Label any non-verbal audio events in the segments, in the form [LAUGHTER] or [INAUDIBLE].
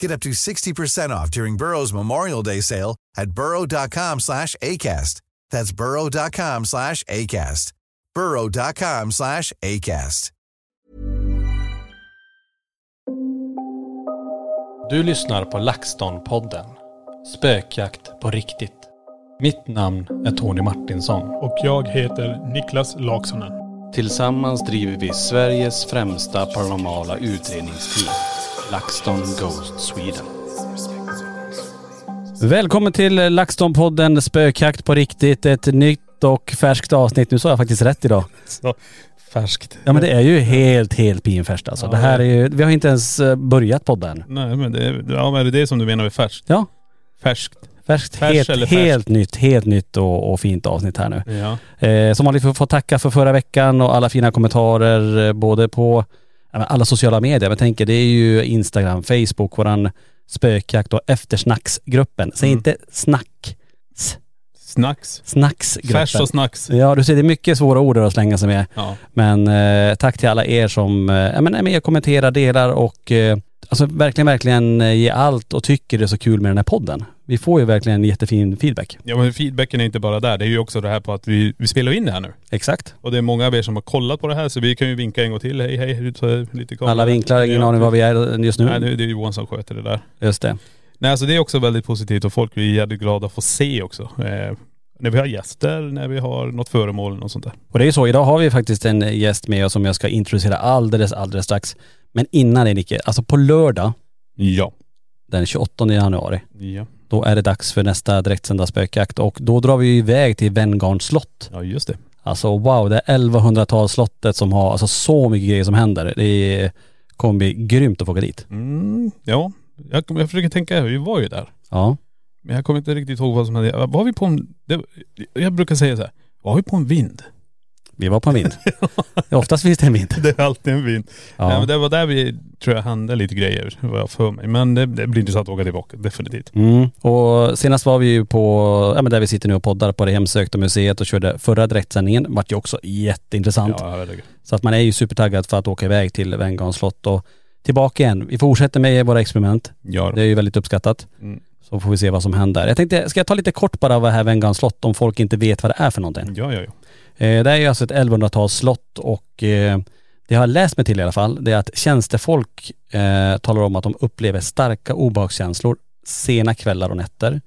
Get up to 60% off during Burrow's Memorial Day sale at burrow.com slash ACAST. That's burrow.com slash ACAST. burrow.com slash ACAST. Du lyssnar på LaxTon-podden. Spökjakt på riktigt. Mitt namn är Tony Martinsson. Och jag heter Niklas Laksonen. Tillsammans driver vi Sveriges främsta paranormala utredningsteam. LaxTon Ghost Sweden. Välkommen till LaxTon-podden Spökjakt på riktigt. Ett nytt och färskt avsnitt. Nu sa jag faktiskt rätt idag. Så färskt. Ja men det är ju helt, helt pinfärskt alltså. Ja, det här är ju, vi har inte ens eh, börjat podden. Nej men det är, ja, men är det det som du menar med färskt? Ja, Färskt. färskt. Färs helt, eller färskt? helt nytt, helt nytt och, och fint avsnitt här nu. Ja. Eh, som vanligt får få tacka för förra veckan och alla fina kommentarer eh, både på alla sociala medier. Men jag tänker det är ju Instagram, Facebook, våran spökjakt och eftersnacksgruppen. Säg Mm. inte snack. Snacks. Snacksgruppen. Färs och snacks. Ja du ser det är mycket svåra ord att slänga sig med. Ja. Men eh, tack till alla er som eh, men är med och kommenterar, delar och eh, alltså verkligen, verkligen eh, ger allt och tycker det är så kul med den här podden. Vi får ju verkligen jättefin feedback. ja men feedbacken är inte bara där. Det är ju också det här på att vi, vi spelar in det här nu. Exakt. Och det är många av er som har kollat på det här så vi kan ju vinka en gång till. Hej hej. lite kamera. Alla vinklar, ingen aning var vi är just nu. Nej det det är Johan som sköter det där. Just det. Nej alltså det är också väldigt positivt och folk vi är jävligt glada att få se också. Eh, när vi har gäster, när vi har något föremål och sånt där. Och det är ju så, idag har vi faktiskt en gäst med oss som jag ska introducera alldeles, alldeles strax. Men innan det Nicke, alltså på lördag Ja. den 28 januari, Ja. Då är det dags för nästa direktsända spökjakt och då drar vi iväg till Venngarns slott. Ja just det. Alltså wow, det är 1100-talsslottet som har alltså så mycket grejer som händer. Det kommer bli grymt att få åka dit. Mm, ja. Jag, jag försöker tänka, vi var ju där. Ja. Men jag kommer inte riktigt ihåg vad som hände. Var vi på en.. Det, jag brukar säga så här. Var vi på en vind? Vi var på en vind. [LAUGHS] Oftast finns det en vind. Det är alltid en vind. Ja. Nej, men det var där vi, tror jag, hände lite grejer, vad jag för mig. Men det, det blir intressant att åka tillbaka, definitivt. Mm. Och senast var vi ju på, ja men där vi sitter nu och poddar på det hemsökta museet och körde förra direktsändningen. Vart ju också jätteintressant. Ja, herregud. Så att man är ju supertaggad för att åka iväg till Venngarns slott och tillbaka igen. Vi fortsätter med våra experiment. Ja. Det är ju väldigt uppskattat. Mm. Så får vi se vad som händer. Jag tänkte, ska jag ta lite kort bara vad här Venngarns slott om folk inte vet vad det är för någonting? Ja, ja, ja. Eh, det är ju alltså ett 1100-talsslott och eh, det jag har läst mig till i alla fall, det är att tjänstefolk eh, talar om att de upplever starka obehagskänslor sena kvällar och nätter.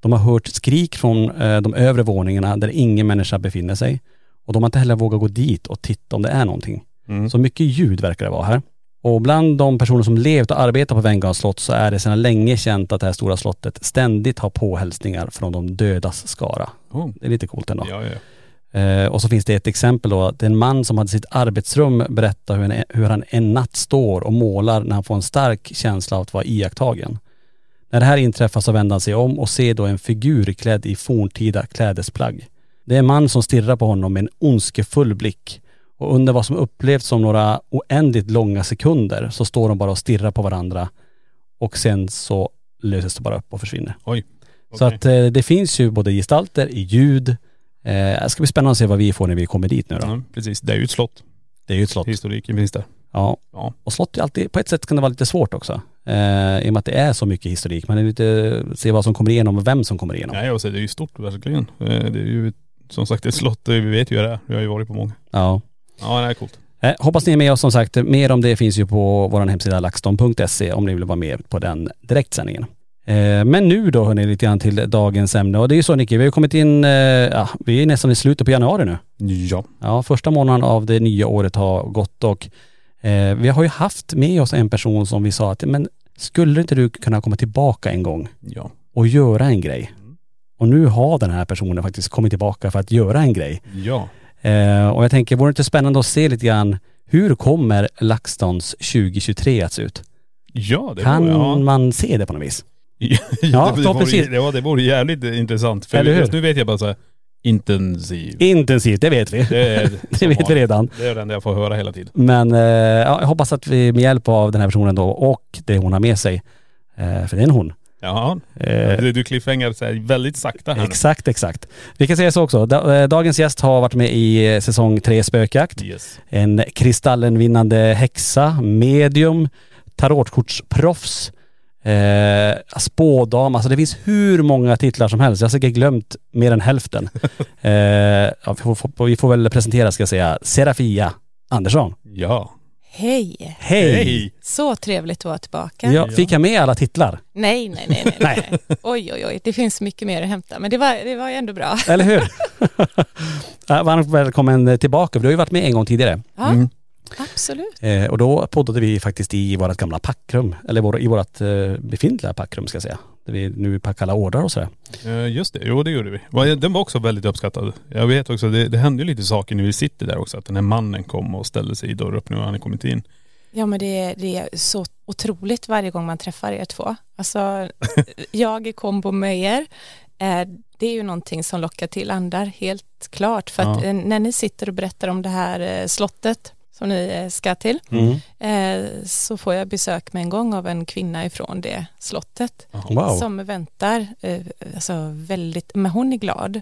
De har hört skrik från eh, de övre våningarna där ingen människa befinner sig. Och de har inte heller vågat gå dit och titta om det är någonting. Mm. Så mycket ljud verkar det vara här. Och bland de personer som levt och arbetat på Venngarns slott så är det sedan länge känt att det här stora slottet ständigt har påhälsningar från de dödas skara. Oh. Det är lite coolt ändå. Ja, ja. Eh, och så finns det ett exempel då, att en man som hade sitt arbetsrum berättar hur, en, hur han en natt står och målar när han får en stark känsla av att vara iakttagen. När det här inträffar så vänder han sig om och ser då en figur klädd i forntida klädesplagg. Det är en man som stirrar på honom med en ondskefull blick. Och under vad som upplevs som några oändligt långa sekunder så står de bara och stirrar på varandra och sen så löses det bara upp och försvinner. Oj. Så Okej. att eh, det finns ju både gestalter i ljud. Eh, det ska bli spännande att se vad vi får när vi kommer dit nu då. Ja, precis. Det är ju ett slott. Det är ju ett slott. Historiken finns där. Ja. Ja. Och slott är alltid, på ett sätt kan det vara lite svårt också. Eh, I och med att det är så mycket historik. Man är lite, se vad som kommer igenom och vem som kommer igenom. Nej, och så, det är ju stort verkligen. Eh, Det är ju som sagt ett slott. Vi vet ju hur det är. Vi har ju varit på många. Ja. Ja, det är coolt. Eh, hoppas ni är med oss som sagt. Mer om det finns ju på vår hemsida laxton.se om ni vill vara med på den direktsändningen. Eh, men nu då hörni lite grann till dagens ämne och det är ju så Nicky, vi har kommit in, eh, ja, vi är nästan i slutet på januari nu. Ja. Ja, första månaden av det nya året har gått och eh, vi har ju haft med oss en person som vi sa att, men skulle inte du kunna komma tillbaka en gång Ja. och göra en grej? Och nu har den här personen faktiskt kommit tillbaka för att göra en grej. Ja. Eh, och jag tänker, vore det inte spännande att se lite grann hur kommer LaxTons 2023 att se ut? Ja, det kan var, ja. man se det på något vis? Ja, Ja, det, det, vore, förhoppningsvis. det, vore jävligt intressant. För Eller hur? just nu vet jag bara så här, intensiv. Intensivt, det vet vi. Det, [LAUGHS] Det vet vi redan. Det är den jag får höra hela tiden. Men eh, ja, jag hoppas att vi med hjälp av den här personen då och det hon har med sig, eh, för det är en hon. Ja. Eh, Du, cliffhanger så här väldigt sakta här nu. exakt, exakt. Vi kan säga så också. Eh, dagens gäst har varit med i eh, säsong 3 Spökjakt. Yes. En kristallenvinnande häxa, medium, tarotkortsproffs, eh, spådam. Alltså det finns hur många titlar som helst. Jag har säkert glömt mer än hälften. [LAUGHS] eh, ja, vi, får, vi får väl presentera ska jag säga, Serafia Andersson. Ja. Hej! Hej! Så trevligt att vara tillbaka. Ja, fick jag med alla titlar? Nej, nej, nej, nej, [LAUGHS] nej. Oj, oj, oj. Det finns mycket mer att hämta, men det var, det var ju ändå bra. Eller hur? [LAUGHS] Varmt välkommen tillbaka. Du har ju varit med en gång tidigare. Ja, Mm. Absolut. Eh, och då poddade vi faktiskt i vårt gamla packrum. Eller vår, i vårt eh, befintliga packrum ska jag säga. Där vi nu packar alla ordrar och sådär. Eh, Just det, jo det gjorde vi. Den var också väldigt uppskattad. Jag vet också, det, det hände ju lite saker när vi sitter där också. Att den här mannen kom och ställde sig i dörröppningen och han hade kommit in. Ja, men det, är- det är så otroligt varje gång man träffar er två. Alltså, [LAUGHS] jag i kombo med er, eh, det är ju någonting som lockar till andar, helt klart. För att Ja. eh, när ni sitter och berättar om det här eh, slottet som ni eh, ska till, mm. Eh, så får jag besök med en gång av en kvinna ifrån det slottet wow. som väntar, eh, alltså väldigt, men hon är glad.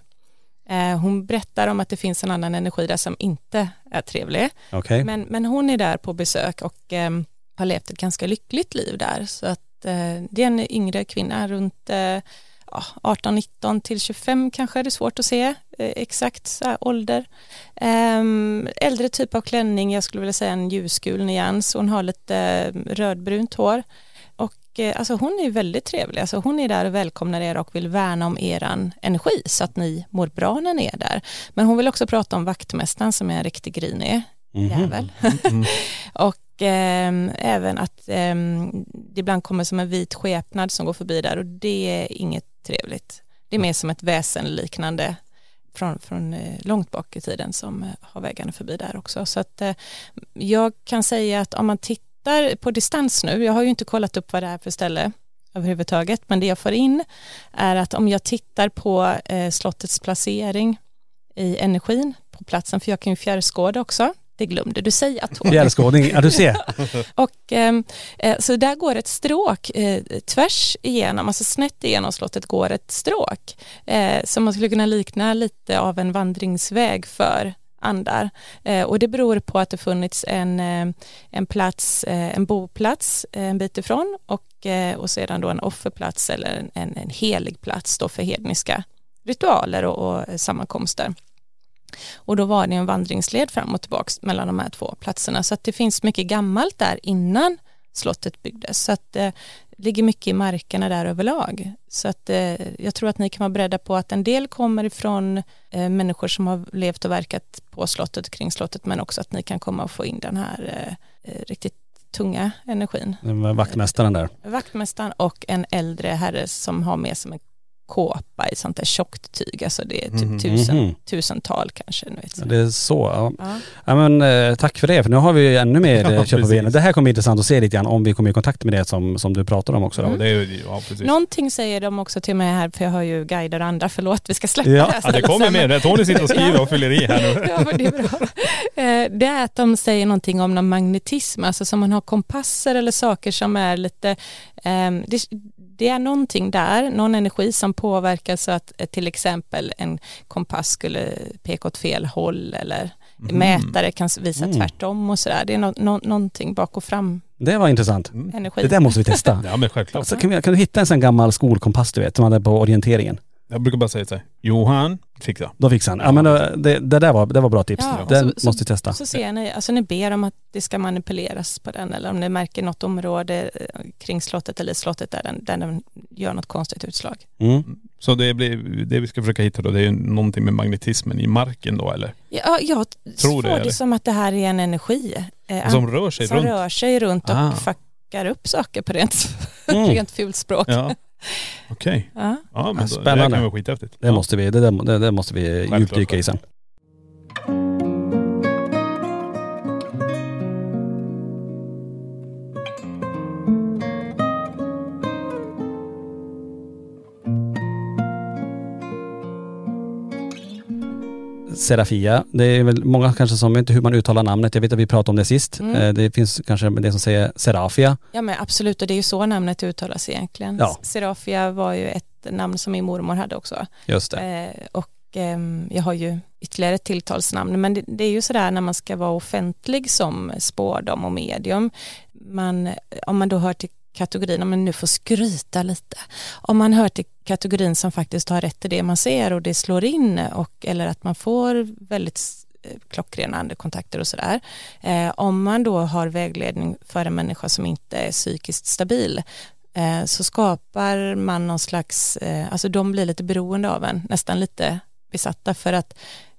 Hon berättar om att det finns en annan energi där som inte är trevlig. Okay. Men, men hon är där på besök och äm, har levt ett ganska lyckligt liv där. Så att äh, det är en yngre kvinna runt äh, 18, 19 till 25 kanske, är det svårt att se eh, exakt så ålder. Ehm, äldre typ av klänning, jag skulle vilja säga en ljusgul nyans, hon har lite eh, rödbrunt hår. Och eh, alltså hon är väldigt trevlig, alltså hon är där och välkomnar er och vill värna om er energi så att ni mår bra när ni är där. Men hon vill också prata om vaktmästaren som är en riktig grinig mhm. jävel. Mm -hmm. [LAUGHS] och ehm, även att ehm, det ibland kommer som en vit skepnad som går förbi där och det är inget trevligt. Det är mer som ett väsenliknande från, från eh, långt bak i tiden som eh, har vägarna förbi där också. Så att eh, jag kan säga att om man tittar på distans nu, jag har ju inte kollat upp vad det är för ställe överhuvudtaget, men det jag får in är att om jag tittar på slottets placering i energin på platsen, för jag kan ju fjärrskåda också, det glömde du säga Tony. Fjärrskådning, ja du ser. [LAUGHS] Och ehm, eh, så där går ett stråk eh, tvärs igenom, alltså snett igenom slottet går ett stråk eh, som man skulle kunna likna lite av en vandringsväg för andar. Eh, och det beror på att det funnits en, eh, en plats, eh, en boplats eh, en bit ifrån och, och sedan då en offerplats eller en, en, en helig plats då för hedniska ritualer och, och sammankomster. Och då var det en vandringsled fram och tillbaka mellan de här två platserna. Så att det finns mycket gammalt där innan slottet byggdes. Så att det ligger mycket i markerna där överlag. Så att eh, jag tror att ni kan vara beredda på att en del kommer ifrån eh, människor som har levt och verkat på slottet, kring slottet, men också att ni kan komma och få in den här eh, eh, riktigt tunga energin. Var Vaktmästaren där. Vaktmästaren och en äldre herre som har med sig en kåpa i sånt där tjockt tyg, alltså det är typ Mhm. tusen, Mhm. tusental kanske. Nu vet. Ja, Det är så. Ja. Ja. Ja men eh, tack för det, för nu har vi ju ännu mer [LAUGHS] Ja, ja, kött på benen. Det här kommer bli intressant att se lite grann om vi kommer i kontakt med det som, som du pratar om också. Ja, Då. det är, ja. Någonting säger de också till mig här, för jag har ju guider och andra, förlåt vi ska släppa Ja. det här Ja, det kommer mer. Tony sitter och skriver och fyller i här nu. [LAUGHS] Ja, men det är bra. Eh, Det är att de säger någonting om någon magnetism, alltså som man har kompasser eller saker som är lite, ehm, det, det är någonting där, någon energi som påverkar så att eh, till exempel en kompass skulle peka åt fel håll eller Mhm. mätare kan visa Mm. tvärtom och sådär. Det är nå- nå- någonting bak och fram Det var intressant. Mm. energi. Det där måste vi testa. [LAUGHS] Ja men självklart. Så kan, vi, kan du hitta en sån gammal skolkompass du vet, som man hade på orienteringen? Jag brukar bara säga så här, Johan, fixa. Då fixade han. Ja men det, det där var, det var bra tips. Ja, Den så- så- måste vi testa. Så ser ni, alltså ni ber om att det ska manipuleras på den eller om ni märker något område eh, kring slottet eller slottet där den, där den gör något konstigt utslag. Mm. Så det, blir, det vi ska försöka hitta då, det är ju någonting med magnetismen i marken då eller? Ja, jag Tror det, det, eller? som att det här är en energi eh, Som rör sig som runt? rör sig runt och Ah. fuckar upp saker på rent, [LAUGHS] Mm. rent fult språk. Ja. [LAUGHS] Ja. Okej. Ja men då, Spännande. det kan vara skithäftigt. Det, måste vi, det, där, det, det måste vi djupdyka i sen. Serafia, det är väl många kanske som vet inte hur man uttalar namnet. Jag vet att vi pratade om det sist. Mm. Eh, Det finns kanske det som säger Serafia. ja men absolut och det är ju så namnet uttalas egentligen. Ja. Serafia var ju ett namn som min mormor hade också. Just det. Eh, och ehm, jag har ju ytterligare ett tilltalsnamn men det, det är ju sådär när man ska vara offentlig som spårdom och medium. Man, om man då hör till kategorin, om man nu får skryta lite, om man hör till kategorin som faktiskt har rätt till det man ser och det slår in och eller att man får väldigt eh, klockrena andekontakter och sådär. Eh, om man då har vägledning för en människa som inte är psykiskt stabil eh, så skapar man någon slags, eh, alltså de blir lite beroende av en, nästan lite besatta för att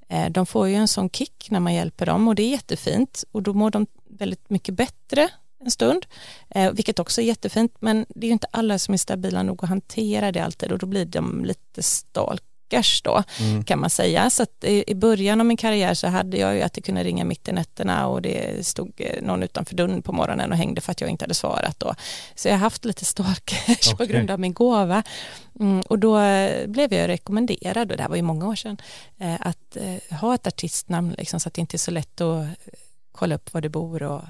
eh, de får ju en sån kick när man hjälper dem och det är jättefint och då mår de väldigt mycket bättre en stund, eh, vilket också är jättefint men det är ju inte alla som är stabila nog att hantera det alltid och då blir de lite stalkers då Mm. kan man säga. Så i i början av min karriär så hade jag ju att det kunde ringa mitt i nätterna och det stod eh, någon utanför dörren på morgonen och hängde för att jag inte hade svarat då. Så jag har haft lite stalkers på Okej. grund av min gåva. Mm, och då eh, blev jag rekommenderad, och det här var ju många år sedan, eh, att eh, ha ett artistnamn liksom, så att det inte är så lätt att eh, kolla upp var du bor och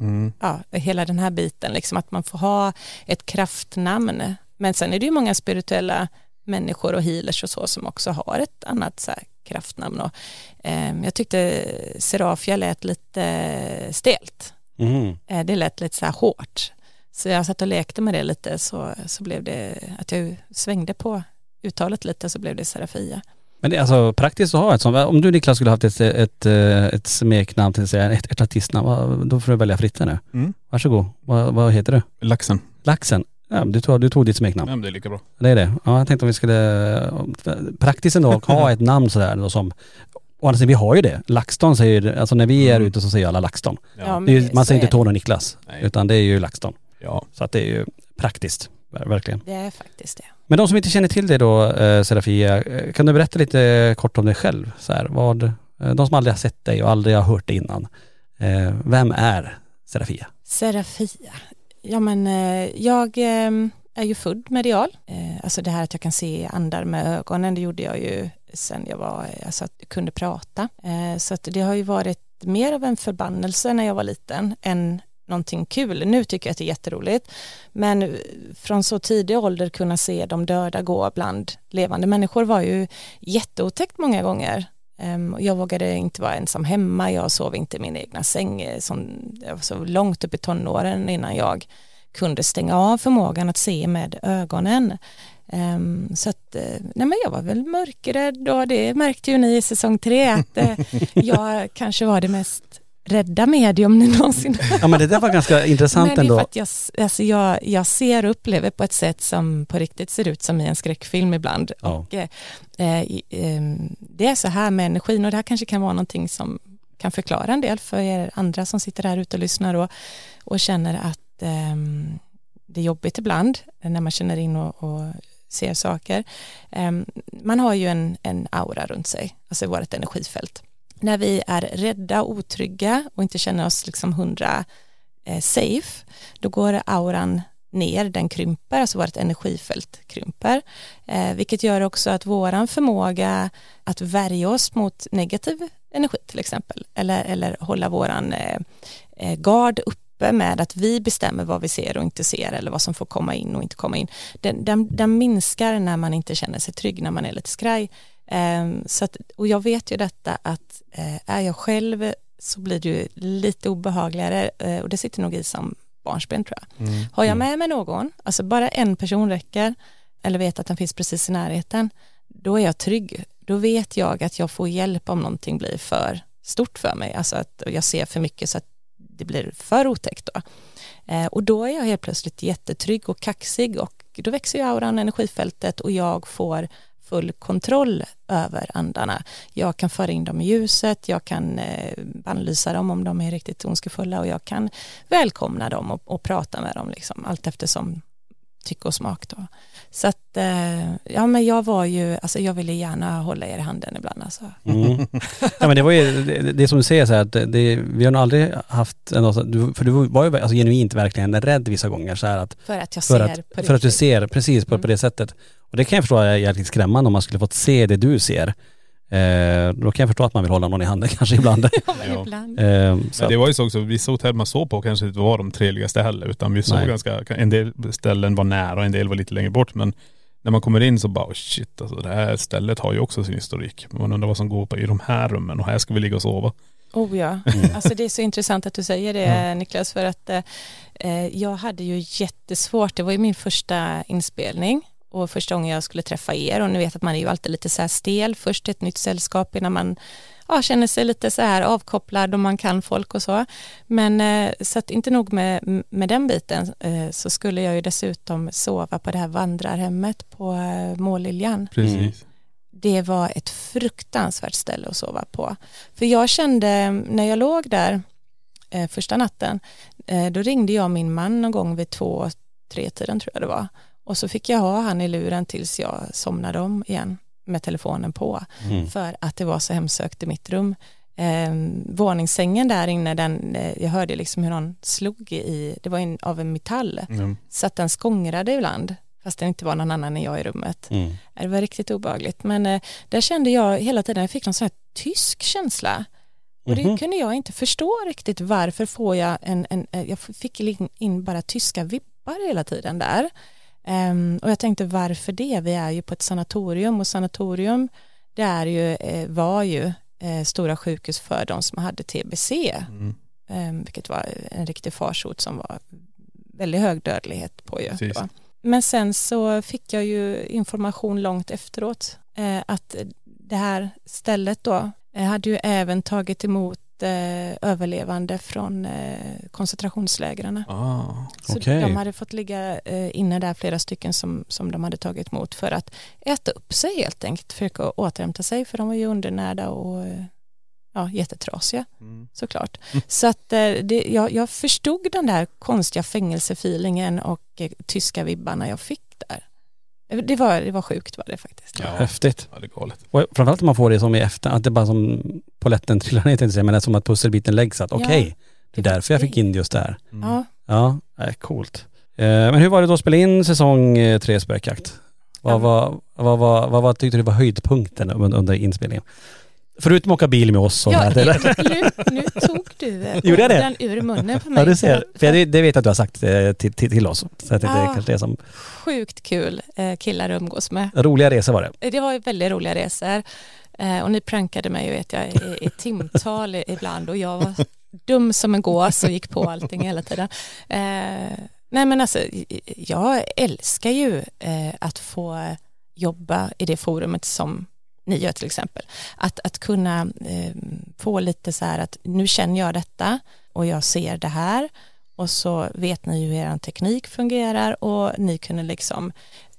Mm. ja, hela den här biten, liksom att man får ha ett kraftnamn. Men sen är det ju många spirituella människor och healers och så som också har ett annat så kraftnamn. Och, eh, jag tyckte Serafia lät lite stelt. Mhm. Eh, det lät lite så här hårt. Så jag satt och lekte med det lite så, så blev det att jag svängde på uttalet lite så blev det Serafia. Men det är alltså praktiskt att ha ett sånt. Om du Niklas skulle haft ett, ett, eh, ett smeknamn till sig, ett, ett artistnamn, då får du välja fritt här nu. Mm. Varsågod. Vad, vad heter du? Laxen. Laxen. Ja, du, tog, du tog ditt smeknamn. Ja, men det är lika bra. Det är det. Ja, jag tänkte om vi skulle, praktiskt ändå, att ha ett namn sådär då som, å andra sidan, vi har ju det. LaxTon säger, alltså när vi är Mm. ute så säger alla LaxTon. Ja. Är, ju- man säger är inte. Tony och Niklas, Nej. utan det är ju LaxTon. ja. Så att det är ju praktiskt, ver- verkligen. Det är faktiskt det. Men de som inte känner till dig då, eh, Serafia, eh, kan du berätta lite eh, kort om dig själv? Så här, vad, eh, de som aldrig har sett dig och aldrig har hört dig innan. Eh, vem är Serafia? Serafia. Ja men eh, jag eh, är ju född medial. Eh, alltså det här att jag kan se andar med ögonen, det gjorde jag ju sen jag var, alltså att jag kunde prata. Eh, så att det har ju varit mer av en förbannelse när jag var liten än någonting kul. Nu tycker jag att det är jätteroligt. Men från så tidig ålder kunna se de döda gå bland levande människor var ju jätteotäckt många gånger. Ehm, Jag vågade inte vara ensam hemma, jag sov inte i min egna säng eh, som, jag var så långt upp i tonåren innan jag kunde stänga av förmågan att se med ögonen. Ehm, så att, eh, nej men jag var väl mörkrädd och det märkte ju ni i säsong tre att eh, [LAUGHS] jag kanske var det mest rädda medium ni [LAUGHS] någonsin Ja men det där var ganska intressant det är ändå. för att jag, alltså jag, jag ser och upplever på ett sätt som på riktigt ser ut som i en skräckfilm ibland. Ja. Och, eh, eh, ehm, det är så här med energin och det här kanske kan vara någonting som kan förklara en del för er andra som sitter här ute och lyssnar och, och känner att ehm, det är jobbigt ibland när man känner in och, och ser saker. Ehm, man har ju en, en aura runt sig, alltså vårt energifält. När vi är rädda, otrygga och inte känner oss liksom hundra eh, safe, då går auran ner, den krymper, alltså vårt energifält krymper, eh, vilket gör också att våran förmåga att värja oss mot negativ energi till exempel, eller, eller hålla våran eh, eh, gard uppe med att vi bestämmer vad vi ser och inte ser eller vad som får komma in och inte komma in. Den, den, den minskar när man inte känner sig trygg, när man är lite skraj. Eh, så att, och jag vet ju detta att eh, är jag själv så blir det ju lite obehagligare eh, och det sitter nog i som barnsben tror jag. Mm. Har jag med mig någon, alltså bara en person räcker, eller vet att den finns precis i närheten, då är jag trygg. Då vet jag att jag får hjälp om någonting blir för stort för mig, alltså att jag ser för mycket så att det blir för otäckt då. Eh, och då är jag helt plötsligt jättetrygg och kaxig och då växer ju auran, energifältet och jag får full kontroll över andarna. Jag kan föra in dem i ljuset, jag kan eh, bannlysa dem om de är riktigt ondskefulla och jag kan välkomna dem och, och prata med dem liksom, allt eftersom tycke och smak då. Så att, eh, ja men jag var ju, alltså jag ville gärna hålla er i handen ibland alltså. Mm. [LAUGHS] Ja men det var ju, det, det som du säger så här att det, vi har nog aldrig haft, en, för du var ju alltså genuint verkligen rädd vissa gånger så här att För att jag ser att, på För att du ser, precis på, mm. på det sättet. Och det kan jag förstå är jäkligt skrämmande om man skulle fått se det du ser. Eh, då kan jag förstå att man vill hålla någon i handen [LAUGHS] kanske ibland. ja, men ibland. Eh, men det var ju så också, vissa hotell man såg på kanske inte var de trevligaste heller utan vi såg Nej. ganska, en del ställen var nära och en del var lite längre bort men när man kommer in så bara oh shit alltså det här stället har ju också sin historik. Man undrar vad som går på i de här rummen och här ska vi ligga och sova. Oh ja, mm. alltså det är så intressant att du säger det mm. Niklas för att eh, jag hade ju jättesvårt, det var ju min första inspelning och första gången jag skulle träffa er och ni vet att man är ju alltid lite så här stel först ett nytt sällskap innan man ja, känner sig lite så här avkopplad och man kan folk och så. Men eh, så att inte nog med, med den biten eh, så skulle jag ju dessutom sova på det här vandrarhemmet på eh, Måliljan. Precis. Det var ett fruktansvärt ställe att sova på. För jag kände när jag låg där första natten, då ringde jag min man någon gång vid två, tre tiden tror jag det var och så fick jag ha han i luren tills jag somnade om igen med telefonen på. Mm. För att det var så hemsökt i mitt rum. Eh, våningssängen där inne, den, eh, jag hörde liksom hur någon slog i, det var in, av en metall. Mm. Så att den skångrade ibland fast det inte var någon annan än jag i rummet. Mm. Det var riktigt obehagligt. Men eh, där kände jag hela tiden, jag fick någon sån här tysk känsla. Och det mm kunde jag inte förstå riktigt varför får jag en, en eh, jag fick in bara tyska vibbar hela tiden där. Um, och jag tänkte varför det? Vi är ju på ett sanatorium och sanatorium det är ju, eh, var ju eh, stora sjukhus för de som hade TBC, mm. um, vilket var en riktig farsot som var väldigt hög dödlighet på ju. Men sen så fick jag ju information långt efteråt eh, att det här stället då eh, hade ju även tagit emot överlevande från eh, koncentrationslägren. Ah, så okay. de hade fått ligga eh, inne där flera stycken som, som de hade tagit emot för att äta upp sig helt enkelt, försöka återhämta sig för de var ju undernärda och eh, ja, jättetrasiga mm. såklart. [LAUGHS] Mm. Så att eh, det, jag, jag förstod den där konstiga fängelsefeelingen och eh, tyska vibbarna jag fick där. Det var, det var sjukt var det faktiskt. Ja, Häftigt. Ja, det är galet. Och framförallt om man får det som i efter, att det bara som poletten trillar ner tänkte jag men det är som att pusselbiten läggs att okej, okay, det är därför jag fick in just där. Mm. Ja. Ja, äh, coolt. Eh, men hur var det då att spela in säsong eh, tre spökjakt? Vad, ja. vad, vad, vad, vad, vad tyckte du var höjdpunkten under inspelningen? Förutom att åka bil med oss och ja, där, nu, nu tog du [LAUGHS] orden ur munnen på [LAUGHS] mig. Ja du ser, för jag, det vet jag att du har sagt eh, till, till, till oss. Så att det ja, kanske det som... Sjukt kul eh, killar att umgås med. Roliga resor var det. Det var väldigt roliga resor. Eh, och ni prankade mig vet jag i, i timtal ibland och jag var dum som en gås och gick på allting hela tiden. Nej men alltså jag älskar ju att få jobba i det forumet som ni gör till exempel. Att, att kunna eh, få lite så här att nu känner jag detta och jag ser det här och så vet ni hur er teknik fungerar och ni kunde liksom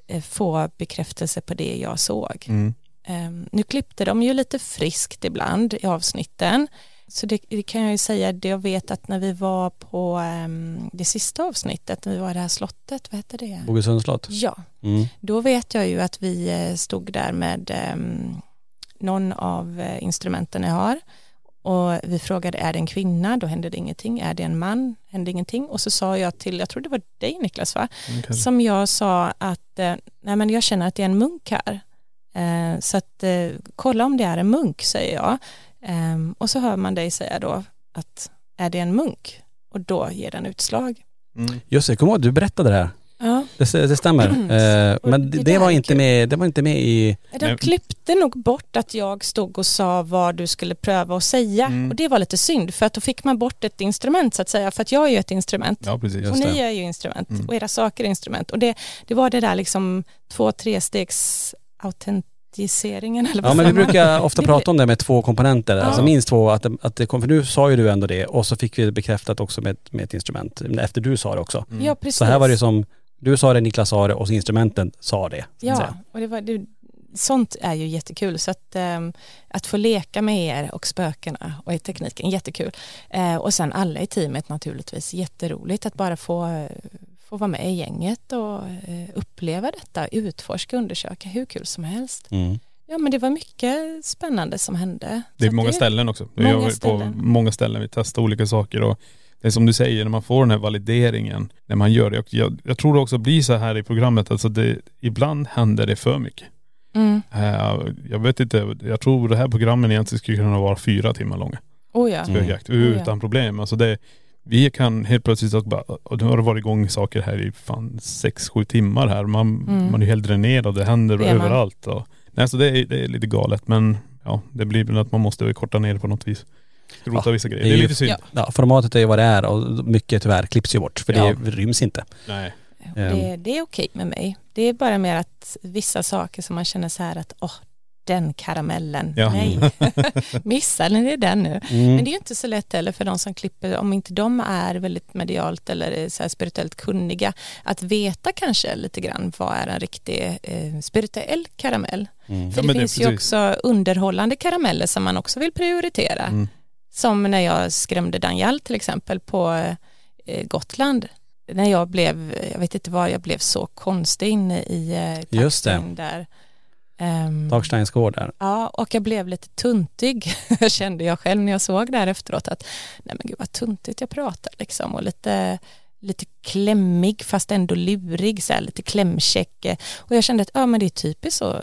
eh, få bekräftelse på det jag såg. Mm. Eh, nu klippte de ju lite friskt ibland i avsnitten så det, det kan jag ju säga, det jag vet att när vi var på ehm, det sista avsnittet, när vi var i det här slottet, vad hette det? Bogesunds slott. Ja, Mm. då vet jag ju att vi eh, stod där med ehm, någon av eh, instrumenten jag har och vi frågade är det en kvinna, då hände det ingenting, är det en man, hände ingenting och så sa jag till, jag tror det var dig Niklas va, kanske. som jag sa att eh, nej men jag känner att det är en munk här. Eh, så att eh, kolla om det är en munk säger jag. Ehm, och så hör man dig säga då att är det en munk? Och då ger den utslag. Mm. Just det, kom ihåg du berättade det här. Ja, Det, det stämmer. Mm. [CLEARS THROAT] Och men det, det var inte kul. med, det var inte med i... de klippte nog bort att jag stod och sa vad du skulle pröva att säga Mm. och det var lite synd för att då fick man bort ett instrument så att säga för att jag är ju ett instrument Ja precis. Just och ni det. är ju instrument Mm. och era saker är instrument och det, det var det där liksom två, tre stegs autentiseringen eller vad Ja men vi brukar ofta prata om det med två komponenter, Ja. alltså minst två, att, det- att det kom, för nu sa ju du ändå det och så fick vi det bekräftat också med, med ett instrument, efter du sa det också. Mm. Ja, precis. Så här var det som, du sa det, Niklas sa det och instrumenten sa det. Ja, och det var, det, sånt är ju jättekul. Så att, ehm, att få leka med er och spökena och i tekniken, jättekul. Eh, och sen alla i teamet naturligtvis, jätteroligt att bara få, eh, få vara med i gänget och eh, uppleva detta, utforska, undersöka, hur kul som helst. Mm. Ja men det var mycket spännande som hände. Det är Så många att ställen också. Många varit ställen. på många ställen, vi testar olika saker och det är som du säger, när man får den här valideringen, när man gör det. Och jag, jag tror det också blir så här i programmet, alltså det, ibland händer det för mycket. Mm. Eh, jag vet inte, jag tror det här programmen egentligen skulle kunna vara fyra timmar långa. Oh ja. Mm. Oh utan problem. Alltså det, vi kan helt plötsligt att bara, och nu har det varit igång saker här i fan sex, sju timmar här. Man, Mm. man är helt dränerad, det händer Det är överallt. Och, nej, så det är, det är lite galet men ja, det blir väl att man måste korta ner det på något vis. Skrota Ja, vissa grejer. det Det är är ju- lite synd. Ja. Ja, formatet är ju vad det är och mycket tyvärr klipps ju bort för Ja. det ryms inte. Nej. Det, det är okej med mig. Det är bara mer att vissa saker som man känner så här att åh, den karamellen, Ja. nej, [LAUGHS] missade ni den nu? Mm. Men det är ju inte så lätt heller för de som klipper, om inte de är väldigt medialt eller är så spirituellt kunniga, att veta kanske lite grann vad är en riktig eh, spirituell karamell. Mm. För Ja, det men det- finns ju precis. också underhållande karameller som man också vill prioritera. Mm. Som när jag skrämde Danjal till exempel på eh, Gotland. När jag blev, jag vet inte vad, jag blev så konstig inne i eh, Just det. där. Ehm, Dagsteins gård där. Ja, och jag blev lite tuntig, [LAUGHS] kände jag själv när jag såg det här efteråt att nej men gud vad tuntigt jag pratar liksom och lite, lite klämmig fast ändå lurig, så här, lite klämkäck och jag kände att ja men det är typiskt så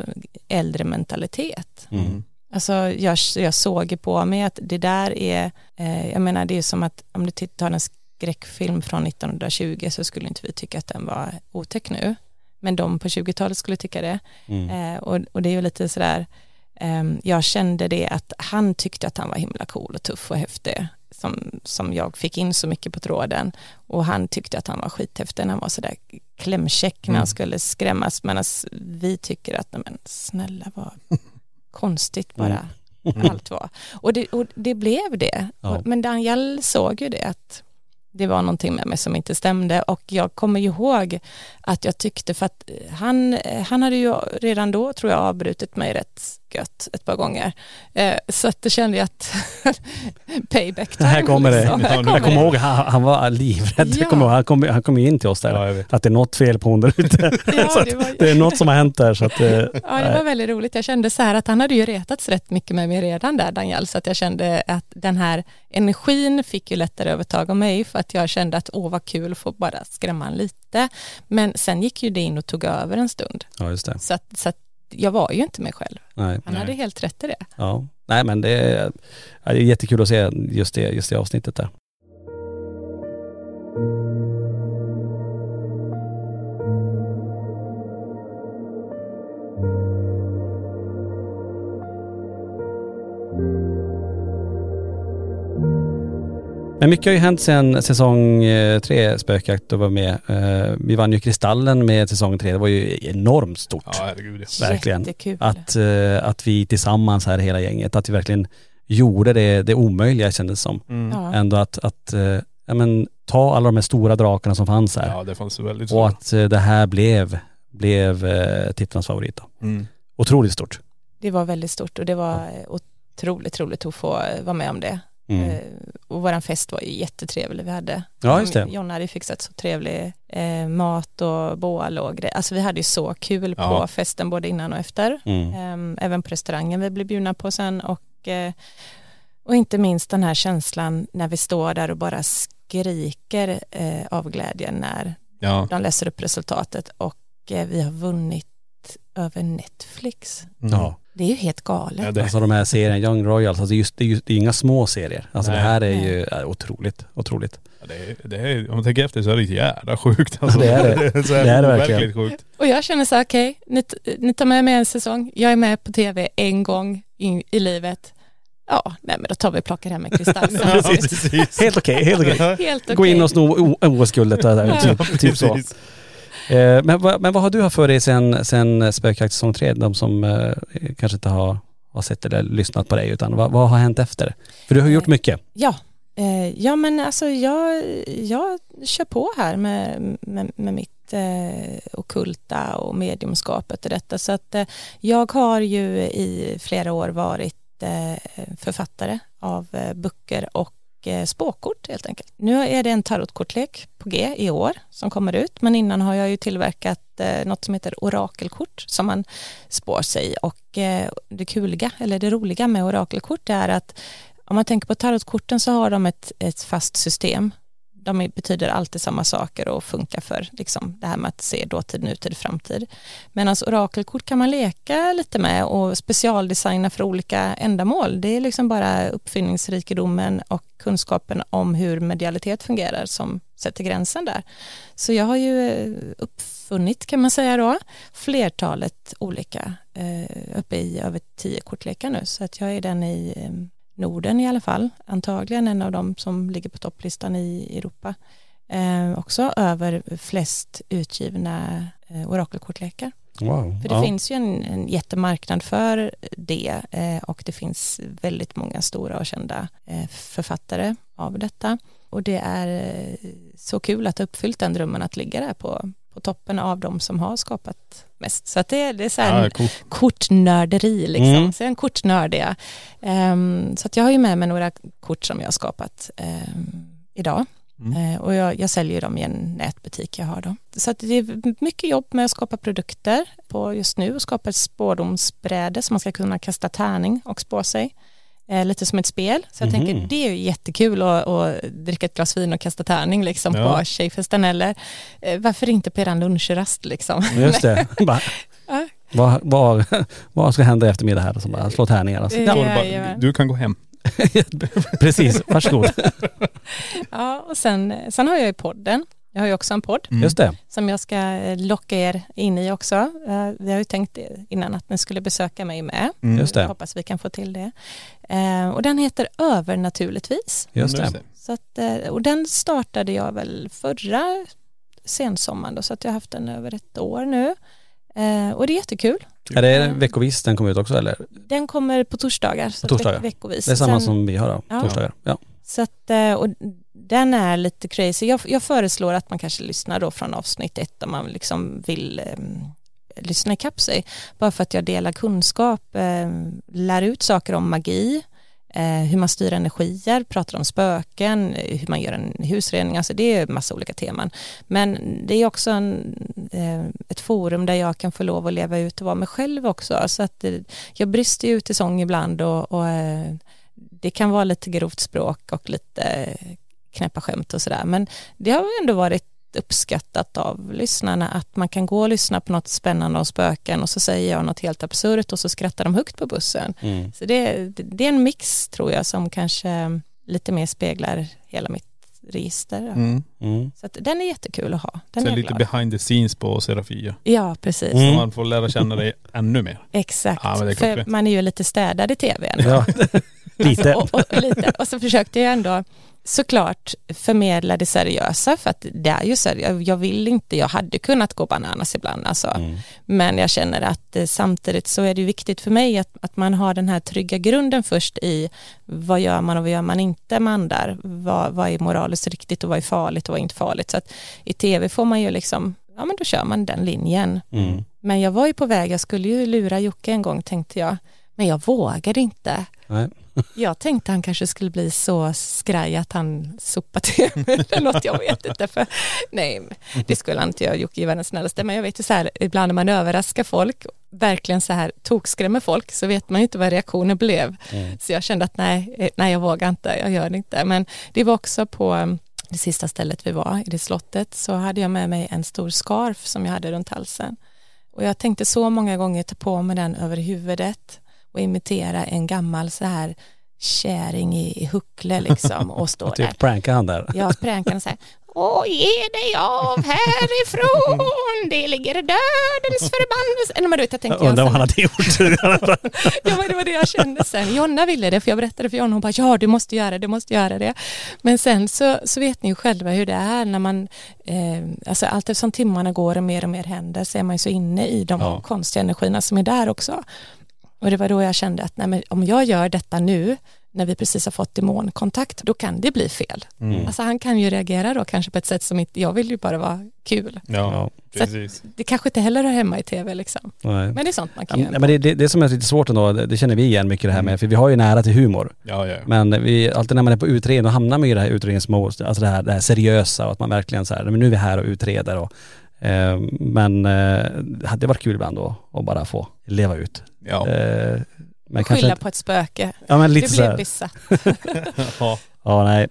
äldre mentalitet. Mm. Alltså jag, jag såg på mig att det där är, eh, jag menar det är som att om du tittar en skräckfilm från 1920 så skulle inte vi tycka att den var otäck nu. Men de på 20-talet skulle tycka det. Mm. Eh, och, och det är ju lite sådär, ehm, jag kände det att han tyckte att han var himla cool och tuff och häftig. Som, som jag fick in så mycket på tråden. Och han tyckte att han var skithäftig när han var sådär klämkäck när Mm. han skulle skrämmas. Medan vi tycker att, men snälla vad [LAUGHS] konstigt bara Mm. allt var. Och det, och det blev det. Ja. Men Daniel såg ju det att det var någonting med mig som inte stämde och jag kommer ju ihåg att jag tyckte för att han, eh, han hade ju redan då tror jag avbrutit mig rätt gött ett par gånger. Eh, så att det kände jag att [LAUGHS] payback time. Här kommer det. liksom. Här nu- Jag kommer det. ihåg, han, han var livrädd. Ja. Jag kommer ihåg, han kom, han kom in till oss där. Ja. Att det är något fel på hon där ute. [LAUGHS] Ja, det var- det är något som har hänt där så att... eh, Ja, det var väldigt roligt. Jag kände så här att han hade ju retats rätt mycket med mig redan där, Daniel, så att jag kände att den här energin fick ju lättare övertag av mig för att jag kände att åh vad kul att få bara skrämma lite. Men sen gick ju det in och tog över en stund. Ja just det. Så att, så att jag var ju inte mig själv. Nej. Han Nej. hade helt rätt i det. Ja. Nej men det är, det är jättekul att se just det, just det avsnittet där. Men mycket har ju hänt sedan säsong eh, tre Spökjakt och var med. Eh, Vi vann ju Kristallen med säsong tre. Det var ju enormt stort. Ja herregud ja. Verkligen. Jättekul. Att, eh, att vi tillsammans här hela gänget, att vi verkligen gjorde det, det omöjliga kändes som. Mm. Ja. ja. Ändå att, att ja, men, ta alla de här stora drakarna som fanns här det fanns väldigt och så. att det här blev, blev tittarnas favorit. Då. Mm. Otroligt stort. Det var väldigt stort och det var otroligt roligt att få vara med om det. Mm. Eh, och våran fest var ju jättetrevlig vi hade. Ja, just det. Jonna hade fixat så trevlig eh, mat och bål och grejer. Alltså vi hade ju så kul på Ja. festen både innan och efter. Mm. Ehm, även på restaurangen vi blev bjudna på sen och, eh, och inte minst den här känslan när vi står där och bara skriker eh, av glädje när Ja. de läser upp resultatet och eh, vi har vunnit över Netflix. Ja. Det är ju helt galet. Ja, det, Alltså de här serierna, Young Royals, alltså just, det, är just, det är inga små serier. Alltså Nej. det här är Nej. ju äh, otroligt, otroligt. ja, det, är, det är, om man tänker efter så är det jävla sjukt. Alltså. det är det. [LAUGHS] Det är det verkligen. sjukt. Och jag känner så här, okej, ni, t- ni tar med mig en säsong, jag är med på tv en gång i, i livet. Ja, nej men då tar vi och plockar hem en kristall. [LAUGHS] Ja. Helt okej, helt okej. Helt okej. Gå in och sno OS-guldet typ, typ så. Eh, men, vad, men vad har du haft för dig sen, sen Spökjakt säsong 3? De som eh, kanske inte har, har sett eller lyssnat på dig utan vad, vad har hänt efter? För du har gjort mycket. Ja, eh, ja men alltså jag, jag kör på här med, med, med mitt eh, okulta och mediumskapet och detta så att eh, jag har ju i flera år varit eh, författare av eh, böcker och Eh, spåkort helt enkelt. Nu är det en tarotkortlek på G i år som kommer ut men innan har jag ju tillverkat eh, något som heter orakelkort som man spår sig och eh, det kuliga eller det roliga med orakelkort är att om man tänker på tarotkorten så har de ett, ett fast system. De betyder alltid samma saker och funkar för liksom, det här med att se dåtid, nutid, framtid. Medan orakelkort kan man leka lite med och specialdesigna för olika ändamål. Det är liksom bara uppfinningsrikedomen och kunskapen om hur medialitet fungerar som sätter gränsen där. Så jag har ju eh, uppfunnit kan man säga då flertalet olika eh, uppe i över tio kortlekar nu så att jag är den i eh, Norden i alla fall, antagligen en av de som ligger på topplistan i Europa. Eh, också över flest utgivna eh, orakelkortlekar. Wow. För det ja. finns ju en, en jättemarknad för det eh, och det finns väldigt många stora och kända eh, författare av detta. Och det är eh, så kul att ha uppfyllt den drömmen att ligga där på, på toppen av de som har skapat mest. Så att det, det är så här Ja, en coolt. kortnörderi liksom. Mm. Så jag är en kortnörd är. Ehm, så att jag har ju med mig några kort som jag har skapat ehm, idag. Mm. Eh, och jag, jag säljer dem i en nätbutik jag har då. Så att det är mycket jobb med att skapa produkter på just nu och skapa ett spårdomsbräde som man ska kunna kasta tärning och spå sig. Eh, lite som ett spel. Så jag Mhm. tänker det är ju jättekul att, att dricka ett glas vin och kasta tärning liksom Ja. på tjejfesten eller eh, varför inte på eran lunchrast liksom. Just det. [LAUGHS] Ja. vad, vad, vad ska hända i eftermiddag här? Så bara slå tärningar. Alltså. Ja, bara, du kan gå hem. [LAUGHS] precis, varsågod. [LAUGHS] Ja, och sen, sen har jag ju podden. Jag har ju också en podd Mm. Just det. som jag ska eh, locka er in i också. Eh, Vi har ju tänkt innan att ni skulle besöka mig med. Mm. Just det. Jag hoppas vi kan få till det. Eh, Och den heter Övernaturligtvis. Just det. Så att, och den startade jag väl förra sensommaren då, så att jag har haft den över ett år nu. Och det är jättekul. Är det veckovis den kommer ut också eller? Den kommer på torsdagar. På torsdagar. Veck- veckovis. Det är samma Sen- som vi har då, Ja. torsdagar. Ja. Så att, och den är lite crazy. Jag, jag föreslår att man kanske lyssnar då från avsnitt ett om man liksom vill eh, lyssna ikapp sig. Bara för att jag delar kunskap, eh, lär ut saker om magi, eh, hur man styr energier, pratar om spöken, eh, hur man gör en husrening, alltså det är massa olika teman. Men det är också en, eh, ett forum där jag kan få lov att leva ut och vara mig själv också. Så att eh, jag brister ju ut i sång ibland och, och eh, det kan vara lite grovt språk och lite eh, knäppa skämt och sådär. Men det har ändå varit uppskattat av lyssnarna att man kan gå och lyssna på något spännande om spöken och så säger jag något helt absurt och så skrattar de högt på bussen. Mm. Så det, det är en mix tror jag som kanske lite mer speglar hela mitt register. Mm. Mm. Så att den är jättekul att ha. Den Så lite glad. behind the scenes på Serafia. Ja, precis. Mm. Så man får lära känna dig ännu mer. Exakt. Ja, men det är För man är ju lite städad i tv ändå. Ja, [LAUGHS] lite. Alltså, och, och, lite. och så försökte jag ändå såklart förmedla det seriösa för att det är ju seriöst. Jag vill inte, jag hade kunnat gå bananas ibland alltså. Mm. Men jag känner att eh, samtidigt så är det viktigt för mig att, att man har den här trygga grunden först i vad gör man och vad gör man inte med andar. Vad, vad är moraliskt riktigt och vad är farligt och vad är inte farligt. Så att i tv får man ju liksom, ja men då kör man den linjen. Mm. Men jag var ju på väg, jag skulle ju lura Jocke en gång tänkte jag. Men jag vågade inte. Nej. Jag tänkte han kanske skulle bli så skraj att han sopade till [LAUGHS] eller något, jag vet inte. För, nej, det skulle han inte göra, Jocke är världens snällaste, men jag vet ju så här, ibland när man överraskar folk, verkligen så här tokskrämmer folk, så vet man ju inte vad reaktionen blev. Mm. Så jag kände att nej, eh, nej, jag vågar inte, jag gör det inte. Men det var också på um, det sista stället vi var, i det slottet, så hade jag med mig en stor scarf som jag hade runt halsen. Och jag tänkte så många gånger ta på mig den över huvudet och imitera en gammal så här käring i, i huckle liksom och stå [LAUGHS] där. Typ pranka han där. Jag prankade och säger Åh, ge dig av härifrån, det ligger dödens förbannelse. Eller men du vet, jag tänkte Jag undrar vad han hade gjort. [LAUGHS] [LAUGHS] Ja, men det var det jag kände sen. Jonna ville det, för jag berättade för Jonna, hon bara, ja, du måste göra det, du måste göra det. Men sen så, så vet ni ju själva hur det är när man, eh, alltså allt eftersom timmarna går och mer och mer händer så är man ju så inne i de Ja. konstiga energierna som är där också. Och det var då jag kände att nej, men om jag gör detta nu, när vi precis har fått demonkontakt, då kan det bli fel. Mm. Alltså han kan ju reagera då kanske på ett sätt som inte, jag vill ju bara vara kul. Ja, precis. Det kanske inte heller hör hemma i tv liksom. Nej. Men det är sånt man kan Ja, göra. men det, det, det som är lite svårt ändå, det, det känner vi igen mycket det här med, för vi har ju nära till humor. Ja, ja. Men vi, alltid när man är på utredning, då hamnar man i det här utredningsmålet, alltså det här, det här seriösa och att man verkligen så här, men nu är vi här och utreder och men eh, det hade varit kul ibland då att bara få leva ut. Ja. Eh, men Skylla inte, på ett spöke. ja men lite det så blev här, vissa. [LAUGHS] ja. ja nej.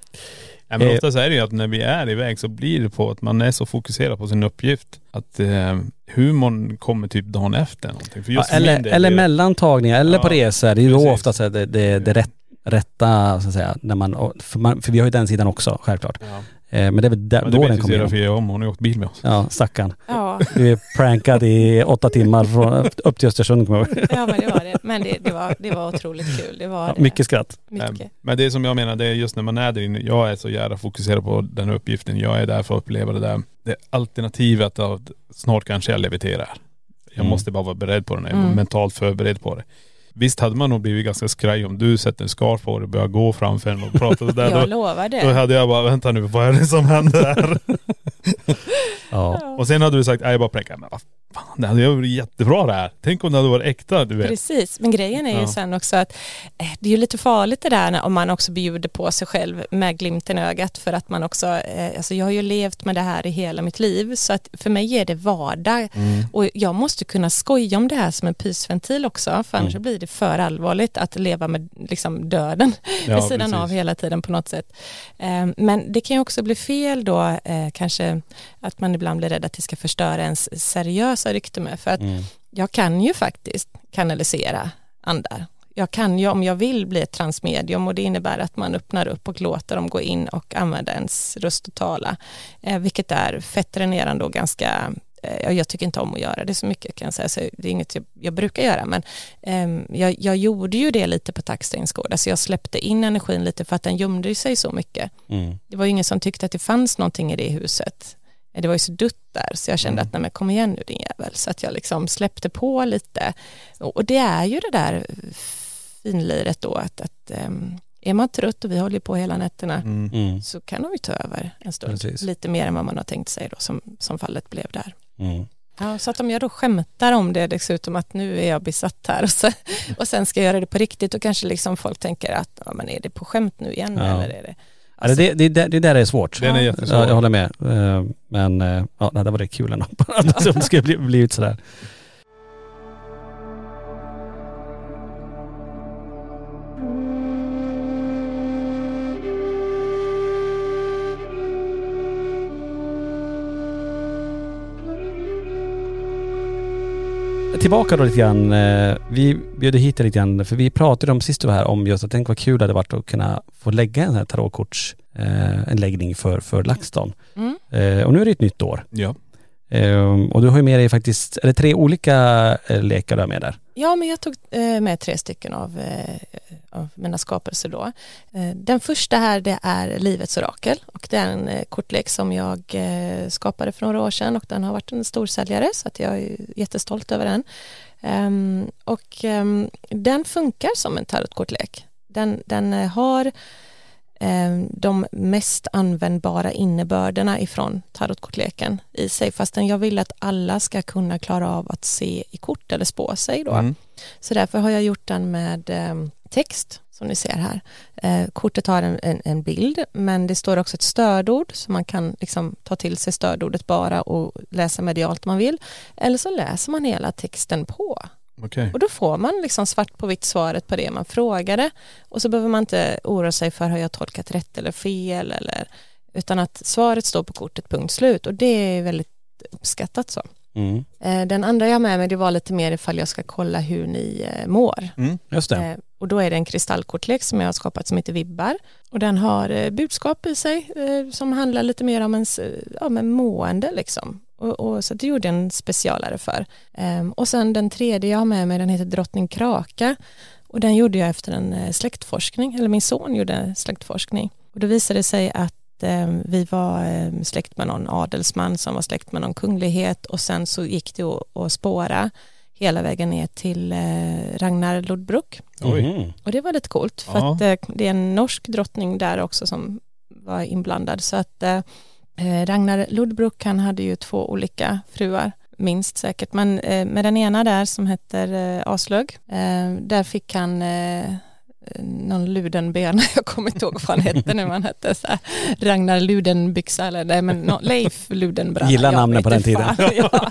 Ja, men Eh. oftast är det ju att när vi är iväg så blir det på att man är så fokuserad på sin uppgift att eh, humorn kommer typ dagen efter någonting. För Ja, just för eller del eller blir det- mellantagningar eller på Ja, resor, det är ju då oftast det, det, det rätt, rätta så att säga, när man, för, man, för vi har ju den sidan också självklart. Eh, men det är väl där, Men då det den vet ju kommer Sera igång. Fia om, hon har åkt bil med oss. Ja, stackarn. Ja, Du är prankad i åtta timmar från, upp till Östersund kommer jag ihåg. ja men det var det. Men det, det, var, det var otroligt kul. Det var Ja, det. Mycket skratt. Mycket. Eh, Men det som jag menar, det är just när man är där inne, jag är så jävla fokuserad på den uppgiften. Jag är där för att uppleva det där. Det alternativet av att snart kanske jag leviterar. Jag Mm. måste bara vara beredd på det, jag är Mm. mentalt förberedd på det. Visst hade man nog blivit ganska skraj om du sätter en scarf på dig och börjar gå framför en och prata sådär. [LAUGHS] Jag då, lovar då det. hade jag bara, vänta nu, vad är det som händer här? [LAUGHS] Ja. och sen hade du sagt, nej jag bara präckar, men vad fan, det hade varit jättebra det här. Tänk om det hade varit äkta, du vet. Precis, men grejen är ju Ja. sen också att eh, det är ju lite farligt det där när, om man också bjuder på sig själv med glimten i ögat för att man också, eh, alltså jag har ju levt med det här i hela mitt liv så att för mig är det vardag Mm. och jag måste kunna skoja om det här som en pysventil också för annars Mm. blir det för allvarligt att leva med liksom döden [LAUGHS] Ja, vid sidan precis. av hela tiden på något sätt. Eh, Men det kan ju också bli fel då, eh, kanske att man ibland blir rädd att det ska förstöra ens seriösa rykte med. För att Mm. jag kan ju faktiskt kanalisera andar. Jag kan ju om jag vill bli ett transmedium och det innebär att man öppnar upp och låter dem gå in och använda ens röst och tala. Eh, vilket är fett dränerande och ganska eh, jag tycker inte om att göra det så mycket kan jag säga, så det är inget jag, jag brukar göra, men ehm, jag, jag gjorde ju det lite på Tackstensgård, alltså jag släppte in energin lite för att den gömde sig så mycket. Mm. Det var ju ingen som tyckte att det fanns någonting i det huset. Eh, Det var ju så dutt där, så jag kände Mm. att nej men kom igen nu din jävel, så att jag liksom släppte på lite. Och det är ju det där finliret då, att, att ehm, är man trött och vi håller på hela nätterna, Mm. Mm. så kan de ju ta över en stund, Precis. lite mer än vad man har tänkt sig då, som, som fallet blev där. Mm. Ja, så att om jag då skämtar om det dessutom att nu är jag besatt här och, så, och sen ska jag göra det på riktigt och kanske liksom folk tänker att ja, men är det på skämt nu igen Ja. eller är det Ja, det, det, det, det där är svårt. Den är jättesvår. Ja, jag håller med. Eh, Men eh, ja, det hade varit kul ändå. [LAUGHS] Att det skulle bli, blivit sådär. Tillbaka då lite grann. eh, Vi bjöd hit dig lite grann, för vi pratade om sist du var här om just att tänk vad kul det hade varit att kunna få lägga en sån här tarotkorts, eh, en läggning för, för LaxTon. Mm. Eh, Och nu är det ett nytt år. Ja. Ehm, och du har ju med dig faktiskt, är det tre olika eh, lekar du har med där? Ja, men jag tog eh, med tre stycken av, eh, av mina skapelser då. Eh, Den första här det är Livets orakel och det är en eh, kortlek som jag eh, skapade för några år sedan och den har varit en storsäljare så att jag är jättestolt över den. Ehm, och ehm, den funkar som en tarotkortlek. Den, den har de mest användbara innebörderna ifrån tarotkortleken i sig fastän jag vill att alla ska kunna klara av att se i kort eller spå sig då. Mm. Så därför har jag gjort den med eh, text som ni ser här. Eh, kortet har en, en, en, bild men det står också ett stödord så man kan liksom ta till sig stödordet bara och läsa medialt om man vill. Eller så läser man hela texten på. Okay. Och då får man liksom svart på vitt svaret på det man frågade och så behöver man inte oroa sig för har jag tolkat rätt eller fel eller utan att svaret står på kortet punkt slut och det är väldigt uppskattat så. Mm. Eh, den andra jag har med mig det var lite mer ifall jag ska kolla hur ni eh, mår. Mm, just det. Eh, och då är det en kristallkortlek som jag har skapat som heter Vibbar. Och den har budskap i sig som handlar lite mer om ens ja, men mående liksom. Och, och, så det gjorde en specialare för. Ehm, och sen den tredje jag har med mig den heter Drottning Kraka. Och den gjorde jag efter en släktforskning, eller min son gjorde släktforskning. Och då visade det sig att eh, vi var eh, släkt med någon adelsman som var släkt med någon kunglighet och sen så gick det att spåra hela vägen ner till eh, Ragnar Lodbrok. Mm. Och det var lite coolt för ja. att eh, det är en norsk drottning där också som var inblandad så att eh, eh, Eh, Ragnar Lodbrok han hade ju två olika fruar minst säkert. Men eh, med den ena där som heter eh, Aslög där fick han någon Ludenben, [LAUGHS] jag kommer inte ihåg vad han hette nu, han hette så här, Ragnar Ludenbyxa eller nej men no, Leif Ludenbralla. Gilla namnen på den tiden. [LAUGHS] ja.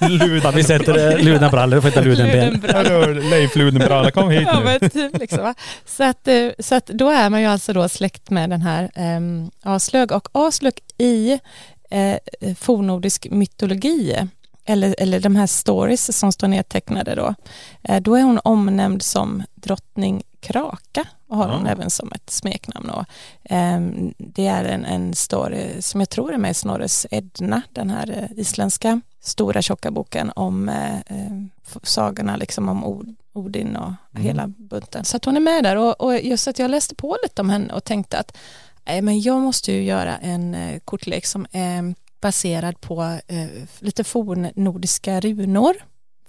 Luden. Vi sätter eh, Ludenbralla, du får heta Ludenben. Leif Ludenbralla, kom hit nu. Ja, typ, liksom, så, att, eh, så att då är man ju alltså då släkt med den här um, Aslög och Aslög i eh, fornordisk mytologi eller, eller de här stories som står nedtecknade då, eh, då är hon omnämnd som drottning Kraka och har hon även som ett smeknamn. Och, eh, det är en, en story som jag tror är med i Snorres Edna, den här eh, isländska stora tjocka boken om eh sagorna liksom om Odin och mm. hela bunten. Så att hon är med där och, och, just att jag läste på lite om henne och tänkte att eh, men jag måste ju göra en eh, kortlek som är baserad på eh, lite fornnordiska runor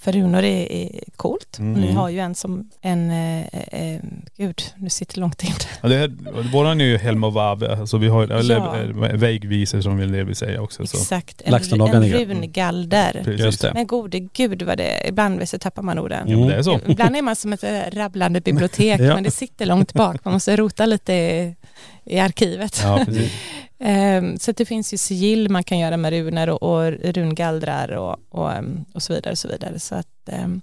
för runor är, är coolt. Mm. Ni har ju en som en, eh, eh, gud, nu sitter långt in. Ja, det är, våran är ju Helm och Vav, alltså vi har, eller ja. Eh, vägvisor som vi vill säga också. Exakt, en, en rungalder. Det. Men gode gud vad det, ibland så tappar man orden. Mm. det är så. Ibland är man som ett eh, rabblande bibliotek, [LAUGHS] ja. men det sitter långt bak, man måste rota lite i, i arkivet. Ja, Ehm, så det finns ju sigill man kan göra med runor och, och rungallrar och, och, och, så vidare. Och så vidare. Så, att, ehm,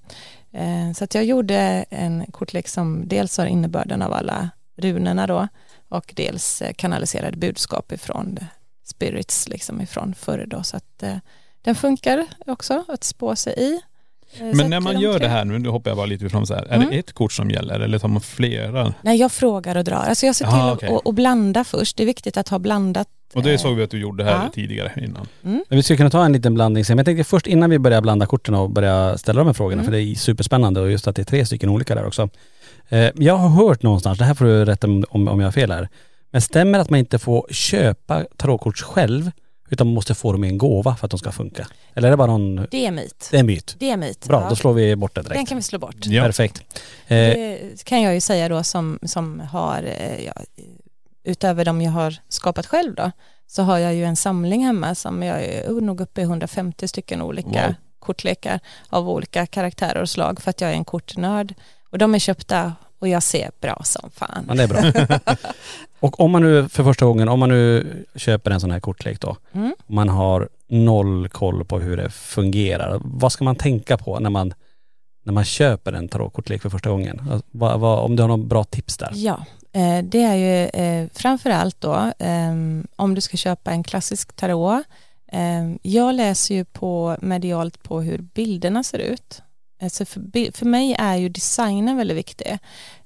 eh, så att jag gjorde en kortlek som dels har innebörden av alla runorna då och dels eh, kanaliserade budskap ifrån spirits liksom ifrån förr då så att eh, den funkar också att spå sig i. Eh, Men när man gör det här, nu hoppar jag bara lite ifrån så här, mm. är det ett kort som gäller eller tar man flera? Nej, jag frågar och drar. Alltså jag ser till Aha, okay. att och blanda först. Det är viktigt att ha blandat. Och det såg vi att du gjorde här ja. tidigare innan. Mm. Vi skulle kunna ta en liten blandning sen. Men jag tänkte först innan vi börjar blanda korten och börja ställa de här frågorna, mm. för det är superspännande och just att det är tre stycken olika där också. Eh, jag har hört någonstans, det här får du rätta om, om jag har fel här, men stämmer att man inte får köpa tarotkort själv utan man måste få dem i en gåva för att de ska funka. Eller är det bara någon... Det är myt. Det är myt. Det är myt. Bra, ja. då slår vi bort det direkt. Den kan vi slå bort. Ja. Perfekt. Eh, det kan jag ju säga då som, som har, eh, ja, utöver de jag har skapat själv då, så har jag ju en samling hemma som jag är nog uppe i 150 stycken olika wow. kortlekar av olika karaktärer och slag för att jag är en kortnörd. Och de är köpta och jag ser bra som fan. Ja, det är bra. [LAUGHS] och om man nu för första gången, om man nu köper en sån här kortlek då, mm. man har noll koll på hur det fungerar. Vad ska man tänka på när man, när man köper en tarotkortlek för första gången? Alltså, vad, vad, om du har några bra tips där? Ja, eh, det är ju eh, framför allt då eh, om du ska köpa en klassisk tarot. Jag läser ju på medialt på hur bilderna ser ut Alltså för, för mig är ju designen väldigt viktig.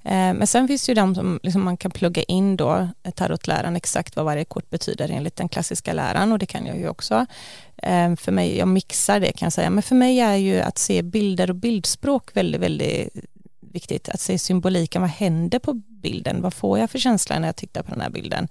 Eh, men sen finns det ju de som liksom man kan plugga in då eh, tarotläran exakt vad varje kort betyder enligt den klassiska läran och det kan jag ju också. Eh, för mig, jag mixar det kan jag säga, men för mig är ju att se bilder och bildspråk väldigt, väldigt viktigt. Att se symboliken, vad händer på bilden? Vad får jag för känsla när jag tittar på den här bilden?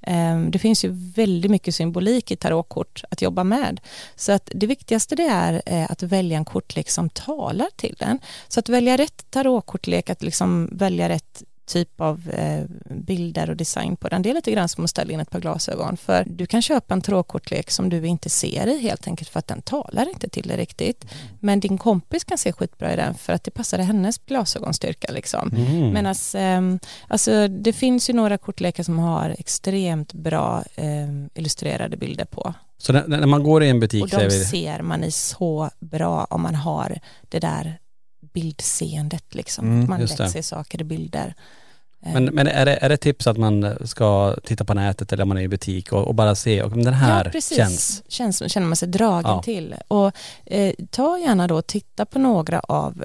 Ehm, det finns ju väldigt mycket symbolik i tarotkort att jobba med. Så att det viktigaste det är eh, att välja en kortlek som talar till den. Så att välja rätt tarotkortlek, att liksom välja rätt typ av eh, bilder och design på den. Det är lite grann som att ställa in ett par glasögon för du kan köpa en trådkortlek som du inte ser i helt enkelt för att den talar inte till dig riktigt. Men din kompis kan se skitbra i den för att det passar hennes glasögonstyrka liksom. Mm. Medan eh, alltså, det finns ju några kortlekar som har extremt bra eh, illustrerade bilder på. Så när, när man går i en butik Och de vi, ser man i så bra om man har det där bildseendet liksom. Mm, man lätt ser saker i bilder. Eh, men, men är, det, är det tips att man ska titta på nätet eller om man är i butik och, och bara se, och den här ja, precis. känns, Känns, känner man sig dragen Ja. till. Och eh, ta gärna då och titta på några av,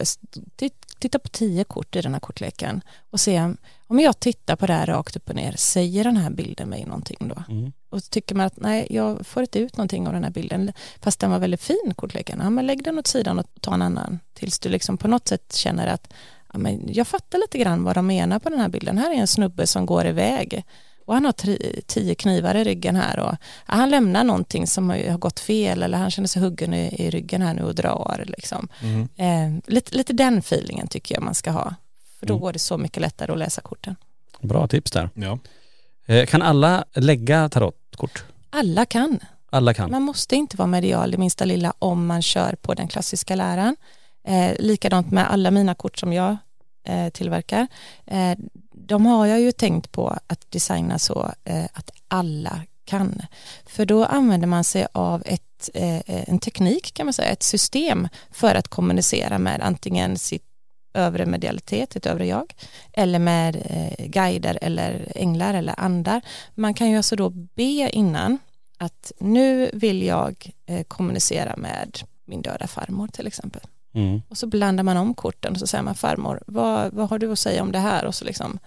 ti- titta på tio kort i den här kortleken och se om- jag tittar på det här rakt upp och ner, säger den här bilden mig någonting då? mm. Och tycker man att nej, jag får inte ut någonting av den här bilden, fast den var väldigt fin kortleken, ja men lägg den åt sidan och ta en annan, tills du liksom på något sätt känner att ja, men jag fattar lite grann vad de menar på den här bilden, här är en snubbe som går iväg och han har tri- tio knivar i ryggen här och ja, han lämnar någonting som har har gått fel eller han känner sig huggen i, i ryggen här nu och drar liksom. Mm. Eh, lite, lite den feelingen tycker jag man ska ha, för då Mm. går det så mycket lättare att läsa korten. bra tips där. Ja. Eh, kan alla lägga tarotkort? Alla kan, Alla kan. Man måste inte vara medial det minsta lilla om man kör på den klassiska läran. Eh, likadant med alla mina kort som jag eh, tillverkar. Eh, de har jag ju tänkt på att designa så eh, att alla kan. För då använder man sig av ett, eh, eh en teknik kan man säga, ett system för att kommunicera med antingen sitt övre medialitet, ett övre jag, eller med eh, guider eller änglar eller andar. Man kan ju alltså då be innan att nu vill jag eh, kommunicera med min döda farmor till exempel. Mm. Och så blandar man om korten och så säger man farmor, vad, vad har du att säga om det här? Och så liksom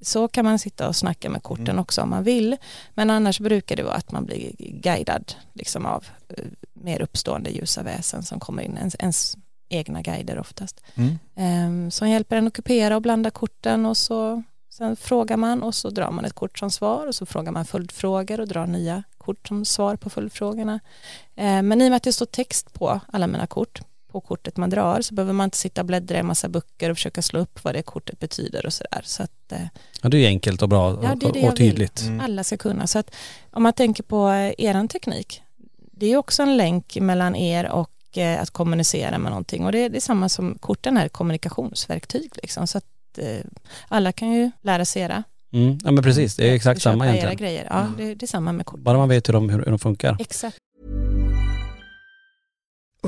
så kan man sitta och snacka med korten Mm. också om man vill. Men annars brukar det vara att man blir guidad liksom av eh, mer uppstående ljusa väsen som kommer in, ens, ens egna guider oftast. Mm. Um, som hjälper en att kupera och blanda korten och så sen frågar man och så drar man ett kort som svar och så frågar man följdfrågor och drar nya kort som svar på följdfrågorna. Eh, men i och med att det står text på alla mina kort på kortet man drar så behöver man inte sitta och bläddra i en massa böcker och försöka slå upp vad det kortet betyder och sådär. Så att eh, Ja, det är ju enkelt och bra Ja, det är och, det och tydligt. Mm. alla ska kunna. Så att om man tänker på eh, eran teknik, det är också en länk mellan er och eh, att kommunicera med någonting och det är, det är samma som korten är kommunikationsverktyg liksom. Så att alla kan ju lära sig era. Mm. Ja men precis, det är exakt och samma egentligen. grejer. Ja, det, det är samma med kort. Bara man vet hur de, hur, hur de funkar. Exakt.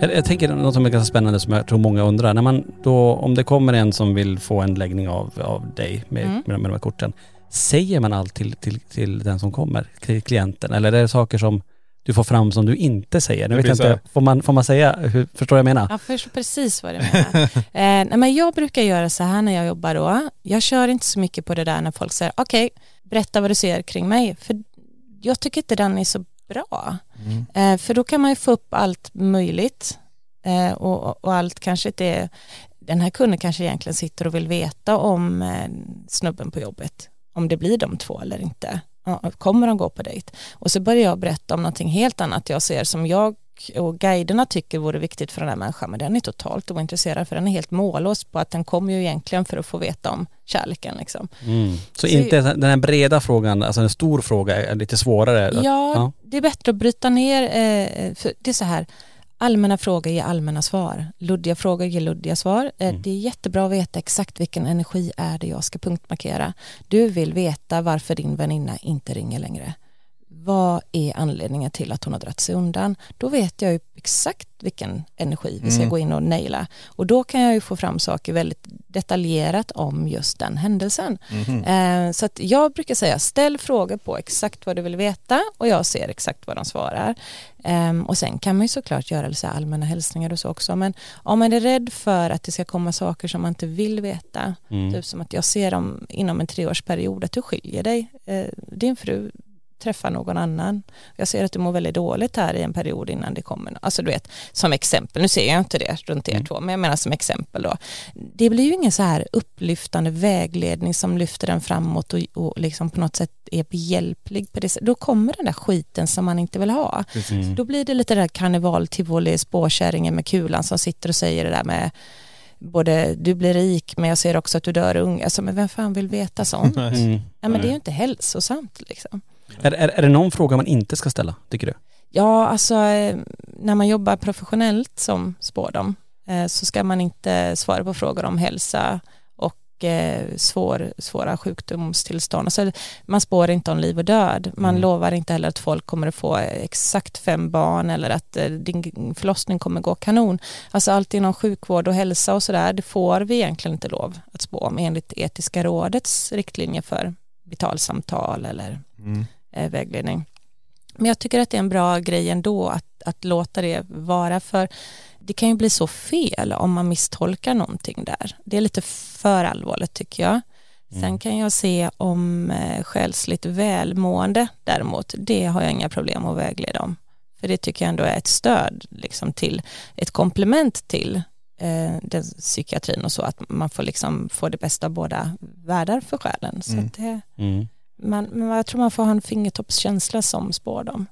Jag, jag tänker något som är ganska spännande som jag tror många undrar. När man då, om det kommer en som vill få en läggning av, av dig med, Mm. med, med de här korten. Säger man allt till, till, till den som kommer, till klienten? Eller är det saker som du får fram som du inte säger? Nu vet jag inte, får man, får man säga, hur, förstår jag vad jag menar? Jag förstår precis vad du menar. [LAUGHS] eh, nej, men jag brukar göra så här när jag jobbar då. Jag kör inte så mycket på det där när folk säger okej, berätta vad du ser kring mig. För jag tycker inte den är så bra. Mm. Eh, för då kan man ju få upp allt möjligt. Eh, och, och allt kanske inte är, den här kunden kanske egentligen sitter och vill veta om eh, snubben på jobbet. Om det blir de två eller inte. Ja, kommer de gå på dejt? Och så börjar jag berätta om någonting helt annat jag ser som jag och guiderna tycker vore viktigt för den här människan men den är totalt ointresserad för den är helt mållös på att den kommer ju egentligen för att få veta om kärleken liksom. Mm. Så, Så- inte den här breda frågan, alltså en stor fråga är lite svårare? att- Ja, det är bättre att bryta ner, eh, för det är så här, allmänna frågor ger allmänna svar, luddiga frågor ger luddiga svar. Eh, Mm. Det är jättebra att veta exakt vilken energi är det jag ska punktmarkera. Du vill veta varför din väninna inte ringer längre. Vad är anledningen till att hon har dragit sig undan? Då vet jag ju exakt vilken energi vi ska Mm. gå in och naila. Och då kan jag ju få fram saker väldigt detaljerat om just den händelsen. Eh, Så att jag brukar säga ställ frågor på exakt vad du vill veta och jag ser exakt vad de svarar. Ehm, Och sen kan man ju såklart göra så allmänna hälsningar och så också men om man är rädd för att det ska komma saker som man inte vill veta, Mm. typ som att jag ser om inom en treårsperiod att du skiljer dig, Eh, din fru träffar någon annan. Jag ser att du mår väldigt dåligt här i en period innan det kommer. Alltså du vet, som exempel, nu ser jag inte det runt er Mm. två, men jag menar som exempel då. Det blir ju ingen så här upplyftande vägledning som lyfter den framåt och, och liksom på något sätt är behjälplig på det. Då kommer den där skiten som man inte vill ha. Mm. Då blir det lite där karneval, tivoli, spårkärringen med kulan som sitter och säger det där med både du blir rik men jag ser också att du dör ung. Alltså men vem fan vill veta sånt? [LAUGHS] Mm. Ja, men det är ju inte hälsosamt liksom. Är, är, är det någon fråga man inte ska ställa, tycker du? Ja, alltså eh, när man jobbar professionellt som spårdom eh, så ska man inte svara på frågor om hälsa och eh, svår, svåra sjukdomstillstånd. Alltså, man spår inte om liv och död. Man Mm. lovar inte heller att folk kommer att få exakt fem barn eller att din förlossning kommer gå kanon. Alltså allt inom sjukvård och hälsa och sådär, det får vi egentligen inte lov att spå om enligt Etiska rådets riktlinjer för vitalsamtal eller Mm. Eh, vägledning. Men jag tycker att det är en bra grej ändå att, att låta det vara för det kan ju bli så fel om man misstolkar någonting där. Det är lite för allvarligt tycker jag. Sen Mm. kan jag se om eh, själsligt välmående däremot, det har jag inga problem att vägleda om. För det tycker jag ändå är ett stöd liksom till, ett komplement till eh, den psykiatrin och så, att man får liksom få det bästa av båda världar för själen. Så Mm. det, Mm. Man, men jag tror man får ha en fingertoppskänsla som spårdom.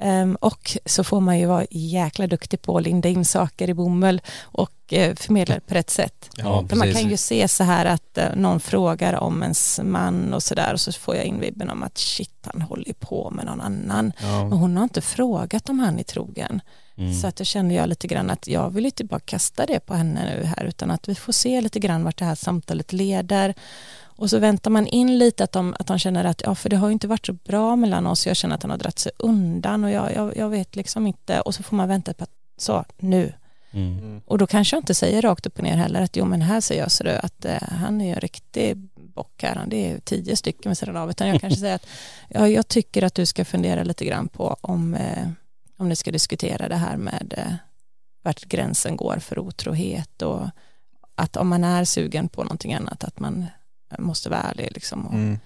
Um, och så får man ju vara jäkla duktig på att linda in saker i bomull och uh, förmedla det på rätt sätt. Ja, man kan ju se så här att uh, någon frågar om ens man och så där och så får jag in vibben om att shit han håller på med någon annan. Men Ja. hon har inte frågat om han är trogen. Mm. Så att då kände jag lite grann att jag vill inte bara kasta det på henne nu här utan att vi får se lite grann vart det här samtalet leder. Och så väntar man in lite att de, att de känner att ja för det har ju inte varit så bra mellan oss. Jag känner att han har dragit sig undan och jag, jag, jag vet liksom inte. Och så får man vänta på att så nu. Mm. Och då kanske jag inte säger rakt upp och ner heller att jo men här ser jag så det, att eh, han är ju en riktig bock här. Det är tio stycken med sidan av. Utan jag kanske [LAUGHS] säger att ja, jag tycker att du ska fundera lite grann på om, eh, om ni ska diskutera det här med eh, vart gränsen går för otrohet och att om man är sugen på någonting annat att man måste vara ärlig liksom. Och, Mm.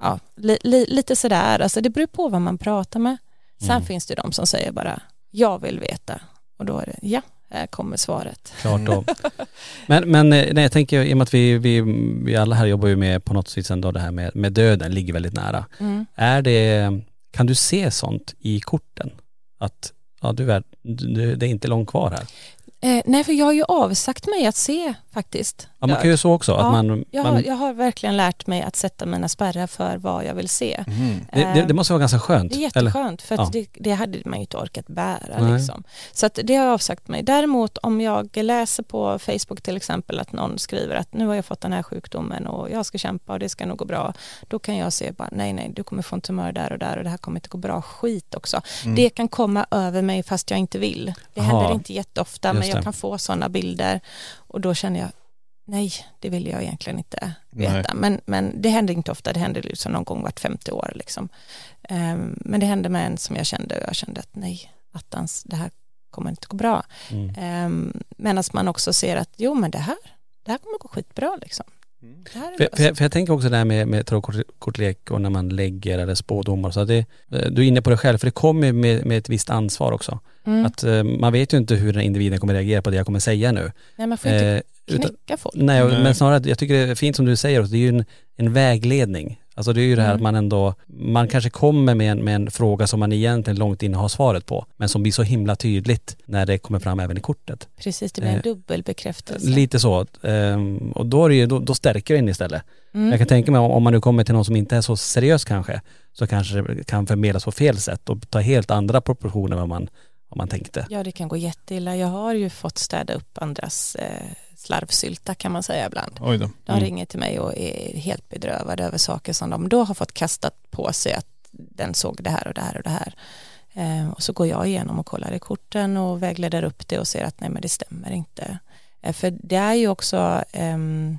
ja, li, li, lite sådär, alltså det beror på vad man pratar med. Sen Mm. finns det de som säger bara jag vill veta och då är det ja, här kommer svaret. Klart då. [LAUGHS] Men, men eh, nej, jag tänker i och med att vi, vi, vi alla här jobbar ju med på något sätt ändå det här med, med döden ligger väldigt nära. Mm. Är det, kan du se sånt i korten? Att ja, du är, du, det är inte långt kvar här. Eh, nej, för jag har ju avsagt mig att se faktiskt. Ja, man kan ju så också. Ja, att man, jag, har, man, jag har verkligen lärt mig att sätta mina spärrar för vad jag vill se. Mm. det, det, det måste vara ganska skönt. Det är eller? jätteskönt för att Ja. det, det hade man ju inte orkat bära. Nej. Liksom. Så att det har jag avsagt mig. Däremot om jag läser på Facebook till exempel att någon skriver att nu har jag fått den här sjukdomen och jag ska kämpa och det ska nog gå bra. Då kan jag se bara nej nej du kommer få en tumör där och där och det här kommer inte gå bra skit också. Mm. Det kan komma över mig fast jag inte vill. Det Aha. händer inte jätteofta men Just jag kan få sådana bilder och då känner jag nej det vill jag egentligen inte Nej. veta. Men, men det händer inte ofta, det händer liksom någon gång vart femte år. Liksom. Ehm, men det hände med en som jag kände och jag kände att nej, attans, det här kommer inte gå bra. Mm. Um, Medan man också ser att jo men det här, det här kommer gå skitbra liksom. Är För, för, jag- för jag tänker också det här med, med tarotkortlek och när man lägger eller spådomar. Så det, eh, du är inne på det själv, för det kommer med, med ett visst ansvar också. Mm. Att eh, man vet ju inte hur den individen kommer reagera på det jag kommer säga nu. nej, man får inte Eh, knäcka folk. nej, Nej. men snarare, jag tycker det är fint som du säger, också, det är ju en, en vägledning. Alltså det är ju det här Mm. att man ändå, man kanske kommer med en, med en fråga som man egentligen långt inne har svaret på, men som blir så himla tydligt när det kommer fram även i kortet. Precis, det blir en Eh, dubbelbekräftelse. Lite så. Ehm, och då, är det då, då stärker det in istället. Mm. Jag kan tänka mig om, om man nu kommer till någon som inte är så seriös kanske, så kanske det kan förmedlas på fel sätt och ta helt andra proportioner än vad man, vad man tänkte. Ja, det kan gå jätteilla. Jag har ju fått städa upp andras eh, slarvsylta kan man säga ibland. Då. De Mm. ringer till mig och är helt bedrövade över saker som de då har fått kastat på sig att den såg det här och det här och det här. Eh, och så går jag igenom och kollar i korten och vägleder upp det och ser att nej men det stämmer inte. Eh, för det är ju också ehm,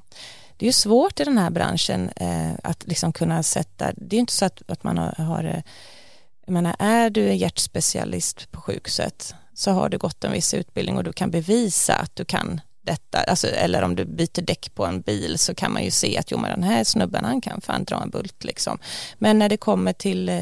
det är ju svårt i den här branschen eh, att liksom kunna sätta, det är ju inte så att, att man har, har eh, jag menar, är du en hjärtspecialist på sjukhuset så har du gått en viss utbildning och du kan bevisa att du kan detta, alltså, eller om du byter däck på en bil så kan man ju se att jo men den här snubben han kan fan dra en bult liksom. Men när det kommer till eh,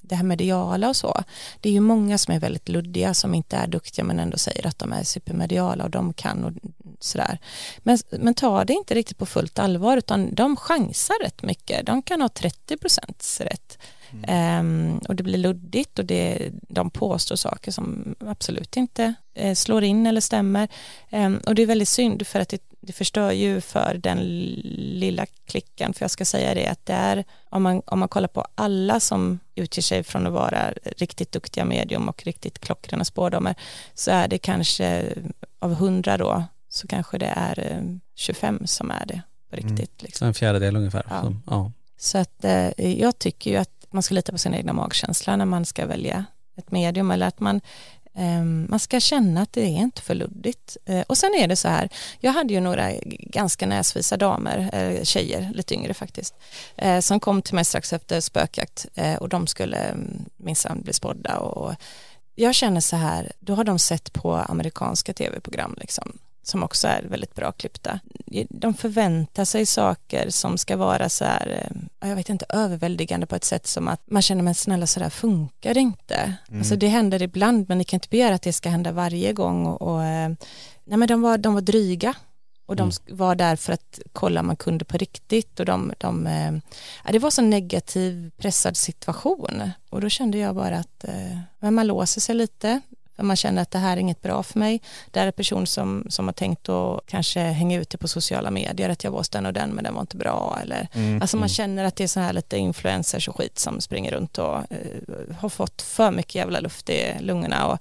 det här mediala och så, det är ju många som är väldigt luddiga som inte är duktiga men ändå säger att de är supermediala och de kan och sådär. Men, men ta det inte riktigt på fullt allvar utan de chansar rätt mycket. De kan ha 30% rätt. Ehm, och det blir luddigt och det, de påstår saker som absolut inte slår in eller stämmer. Ehm, och det är väldigt synd för att det, det förstör ju för den lilla klicken, för jag ska säga det att det är, om man, om man kollar på alla som utger sig från att vara riktigt duktiga medium och riktigt klockrena spårdomar, så är det kanske av hundra då, så kanske det är eh, 25 som är det på Mm. riktigt. Liksom. Så en fjärdedel ungefär. Ja. Så, ja. Så att eh, jag tycker ju att man ska lita på sin egna magkänsla när man ska välja ett medium eller att man Ehm, man ska känna att det är inte för luddigt. Eh, och sen är det så här, jag hade ju några ganska näsvisa damer, eh, tjejer, lite yngre faktiskt, eh, som kom till mig strax efter spökjakt och de skulle mm, minsann bli spådda och jag känner så här, då har de sett på amerikanska tv-program liksom som också är väldigt bra klippta. De förväntar sig saker som ska vara så här, eh, jag vet inte, överväldigande på ett sätt som att man känner men snälla så där funkar det inte. Alltså det händer ibland men ni kan inte begära att det ska hända varje gång och, och eh, nej men de var, de var dryga och de sk- var där för att kolla om man kunde på riktigt och de, de eh, ja, det var så negativ pressad situation och då kände jag bara att eh, man låser sig lite för man känner att det här är inget bra för mig. Det är en person som, som har tänkt att kanske hänga ut det på sociala medier att jag var hos den och den men den var inte bra eller Mm. alltså man känner att det är så här lite influencers och skit som springer runt och eh, har fått för mycket jävla luft i lungorna och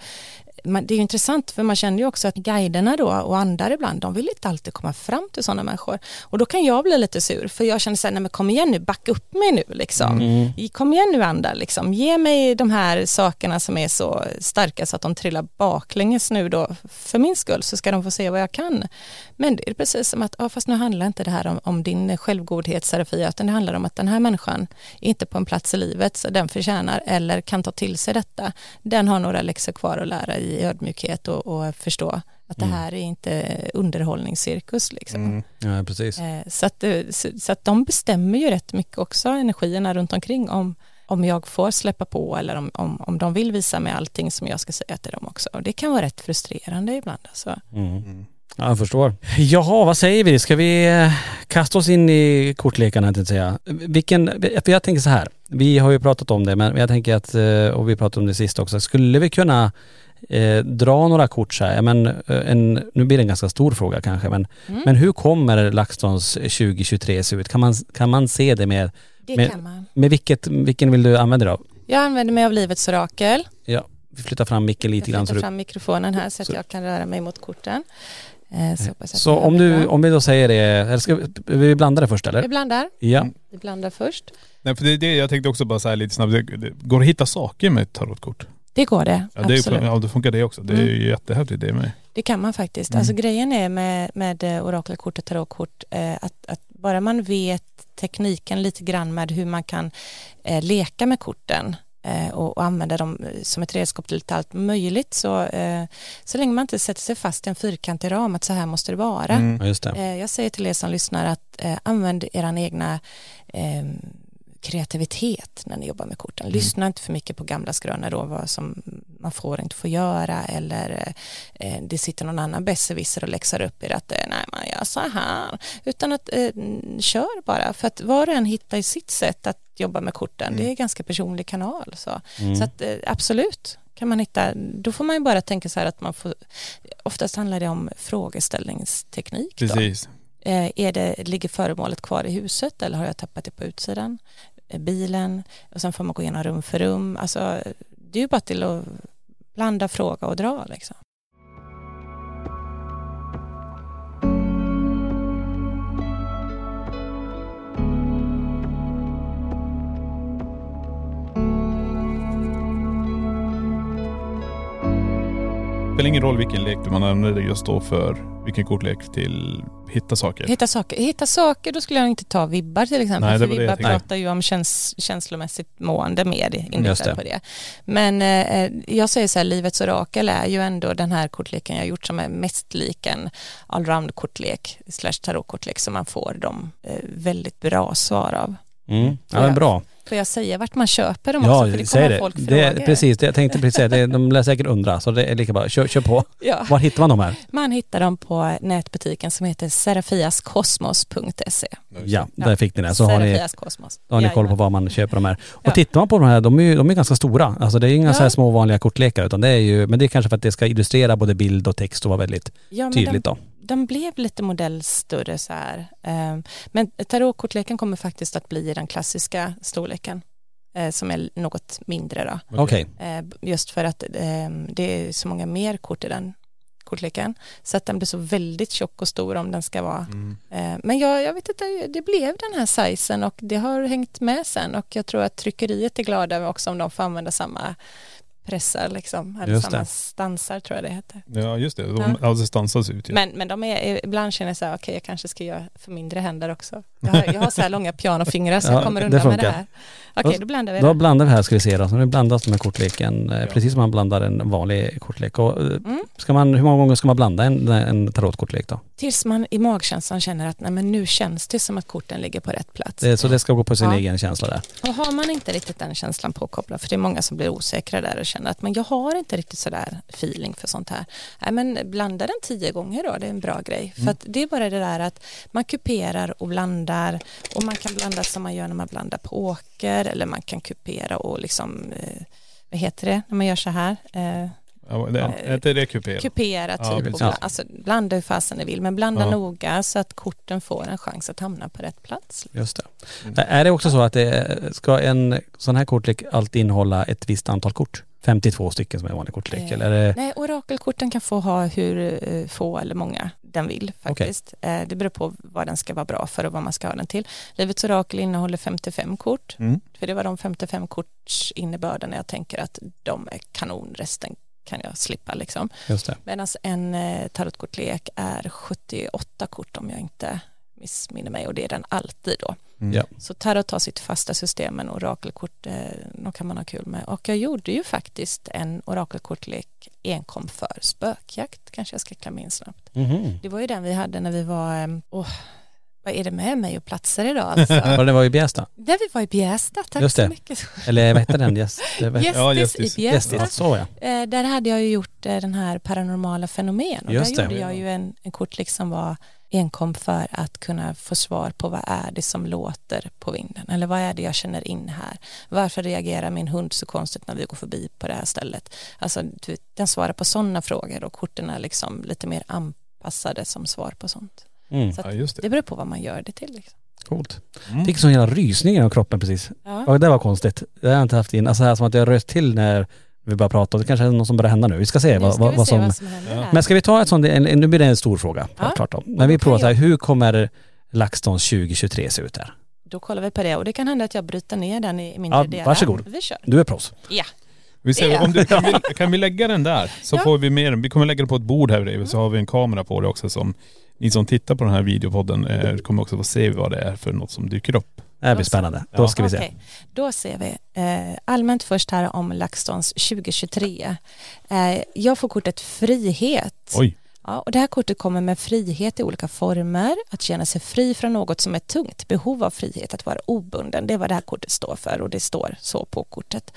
man, det är ju intressant för man känner ju också att guiderna då och andar ibland de vill inte alltid komma fram till sådana människor och då kan jag bli lite sur för jag känner så här, nej men kom igen nu, backa upp mig nu liksom. Kom igen nu andar liksom, ge mig de här sakerna som är så starka så att de trillar baklänges nu då för min skull så ska de få se vad jag kan. Men det är precis som att, ja fast nu handlar inte det här om, om din självgodhet Serafia utan det handlar om att den här människan är inte på en plats i livet så den förtjänar eller kan ta till sig detta. Den har några läxor kvar att lära i ödmjukhet och, och förstå att det här är inte underhållningscirkus liksom. Mm. ja, precis. Eh, Så att, det- så att de bestämmer ju rätt mycket också energierna runt omkring om, om jag får släppa på eller om, om, om de vill visa mig allting som jag ska säga till dem också. Och det kan vara rätt frustrerande ibland. Alltså. Mm. Ja, jag förstår. Jaha, vad säger vi? Ska vi eh, kasta oss in i kortlekarna, tänkte jag säga. Vilken, för jag tänker så här, vi har ju pratat om det, men jag tänker att, eh, och vi pratade om det sist också, skulle vi kunna eh, dra några kort så här? Ja, men, eh, en, nu blir det en ganska stor fråga kanske, men, Mm. men hur kommer LaxTons 2023 se ut? Kan man, kan man se det med, Det Men- kan man. med vilket, vilken vill du använda då? Jag använder mig av Livets orakel. Ja, vi flyttar fram micken lite Jag grann. Så, flyttar du, fram mikrofonen här så att så- jag kan röra mig mot korten. Eh, Så, att så det om, du, om vi då säger det, eller ska vi, vi blandar det först eller? Vi blandar. Ja. Vi blandar först. Nej för det är det jag tänkte också bara säga lite snabbt. Det, det går att hitta saker med ett tarotkort. Det går det, Ja, det är, absolut. ja då funkar det också. Det är Mm. ju jättehäftigt det med. Det kan man faktiskt. Mm. Alltså grejen är med, med eh, orakelkort och tarotkort eh, att, att bara man vet tekniken lite grann med hur man kan eh, leka med korten eh, och, och använda dem eh, som ett redskap till lite allt möjligt så, eh, så länge man inte sätter sig fast i en fyrkantig ram att så här måste det vara. Mm. ja, just det. Eh, jag säger till er som lyssnar att eh, använd er egna eh, kreativitet när ni jobbar med korten. Lyssna inte för mycket på gamla skrönor och vad som man får inte få göra eller eh, det sitter någon annan besserwisser och läxar upp er att eh, nej man gör så här utan att eh, kör bara för att var och en hittar sitt sätt att jobba med korten det är en ganska personlig kanal så, så att eh, absolut kan man hitta, då får man ju bara tänka så här att man får, oftast handlar det om frågeställningsteknik då. Precis. Eh, är det, ligger föremålet kvar i huset eller har jag tappat det på utsidan? Bilen och sen får man gå igenom rum för rum. Alltså, det är ju bara till att blanda, fråga och dra liksom. Spelar ingen roll vilken lek man använder just då för vilken kortlek till hitta saker. Hitta saker, hitta saker, då skulle jag inte ta vibbar till exempel. Nej, det för vibbar pratar ju om käns känslomässigt mående mer inriktat det. på det. Men eh, jag säger så här, livets orakel är ju ändå den här kortleken jag har gjort som är mest lik en allround-kortlek slash tarotkortlek som man får de eh, väldigt bra svar av. Mm. Ja, men bra. Får jag säga vart man köper dem Ja, också? För det säg kommer det. folk det fråga. precis, det, jag tänkte precis säga det. De lär säkert undra, så det är lika bra. Kör, kör på. [LAUGHS] Ja. Var hittar man de här? Man hittar dem på nätbutiken som heter serafiaskosmos.se. Ja, där fick ni det. Så har ni, Kosmos. då har ni koll på var man köper de här. Och Ja. tittar man på de här, de är ju de är ganska stora. Alltså det är inga Ja. så här små vanliga kortlekar utan det är ju, men det är kanske för att det ska illustrera både bild och text och vara väldigt Ja, tydligt de, då. De blev lite modellstörre så här. Eh, Men tarotkortleken kommer faktiskt att bli i den klassiska storleken eh, som är något mindre då. Okej. Eh, Just för att eh, det är så många mer kort i den kortleken så att den blir så väldigt tjock och stor om den ska vara. Mm. Eh, Men jag, jag vet inte, det blev den här sizen och det har hängt med sen och jag tror att tryckeriet är glada också om de får använda samma pressar liksom, eller Just samma stansar tror jag det heter. Ja just det, de Ja. alltså stansas ut ju. Men, men de är, ibland känner jag så här, okej jag kanske ska göra för mindre händer också. Jag har, jag har så här långa pianofingrar så Ja, jag kommer undan med det här. Okej, då blandar vi Då det. blandar vi här ska vi se då. Så nu blandas de här kortleken eh, Ja. precis som man blandar en vanlig kortlek. Och, eh, Mm. ska man, hur många gånger ska man blanda en, en tarotkortlek då? Tills man i magkänslan känner att nej, men nu känns det som att korten ligger på rätt plats. Det, så det ska gå på sin Ja. egen känsla där. Och har man inte riktigt den känslan påkopplad, för det är många som blir osäkra där och känner att men jag har inte riktigt sådär feeling för sånt här. Nej men blanda den tio gånger då, det är en bra grej. För att det är bara det där att man kuperar och blandar och man kan blanda som man gör när man blandar poker eller man kan kupera och liksom, eh, vad heter det när man gör så här? Eh, Ja, det, är inte det kupé? kupera Ja, typ och bland, alltså blanda hur fasen ni vill men blanda Ja. noga så att korten får en chans att hamna på rätt plats. Just det. Mm. Är det också så att det ska en sån här kortlek alltid innehålla ett visst antal kort? 52 stycken som är en vanlig kortlek Eh, eller? Är det, Nej, orakelkorten kan få ha hur eh, få eller många den vill faktiskt. Eh, Det beror på vad den ska vara bra för och vad man ska ha den till. Livets orakel innehåller 55 kort. Mm. För det var de 55 korts innebörden jag tänker att de är kanon, resten kan jag slippa liksom. Medan en eh, tarotkortlek är 78 kort om jag inte missminner mig och det är den alltid då. Mm. Ja. Så tarot har sitt fasta system men orakelkort, eh, de kan man ha kul med. Och jag gjorde ju faktiskt en orakelkortlek enkom för spökjakt, kanske jag ska klämma in snabbt. Mhm. Det var ju den vi hade när vi var, eh, åh, vad är det med mig och platser idag [LAUGHS] alltså? Ja, det var i Bjästa. Där vi var i Bjästa, tack Just så det. mycket. Eller vad hette den? [LAUGHS] Var- Ja, Gästis i Bjästa. Gästis, så ja. Eh, där hade jag ju gjort eh, den här paranormala fenomen och Just där det. gjorde jag ju en, en kortlek som var enkom för att kunna få svar på vad är det som låter på vinden eller vad är det jag känner in här varför reagerar min hund så konstigt när vi går förbi på det här stället alltså den svarar på sådana frågor och korten är liksom lite mer anpassade som svar på sånt Mm. så att Ja just det. det beror på vad man gör det till liksom. Coolt. Mm. Fick sån jävla rysning genom kroppen precis. ja. Ja, det var konstigt. Det har jag inte haft in. Alltså här som att jag röst till när vi började prata. Det kanske är något som börjar hända nu. Vi ska se nu vad, ska vad, vi vad se som... vad som händer Ja. Men ska vi ta ett sånt, en, nu blir det en stor fråga. Ja. Klart då. Men vi provar så här, hur kommer LaxTons 2023 se ut här? då kollar vi på det och det kan hända att jag bryter ner den i mindre Ja, delar varsågod. vi kör Du är proffs. ja Vi ser, om du, kan, vi, [LAUGHS] kan vi lägga den där? Så Ja. får vi mer. Vi kommer lägga det på ett bord här bredvid så har vi en kamera på det också som ni som tittar på den här videopodden eh, kommer också få se vad det är för något som dyker upp. Det här blir spännande. Då ska vi se. Okej, då ser vi eh, allmänt först här om LaxTons 2023. Eh, jag får kortet frihet. Oj. Ja, och det här kortet kommer med frihet i olika former, att känna sig fri från något som är tungt, behov av frihet, att vara obunden. Det är vad det här kortet står för och det står så på kortet.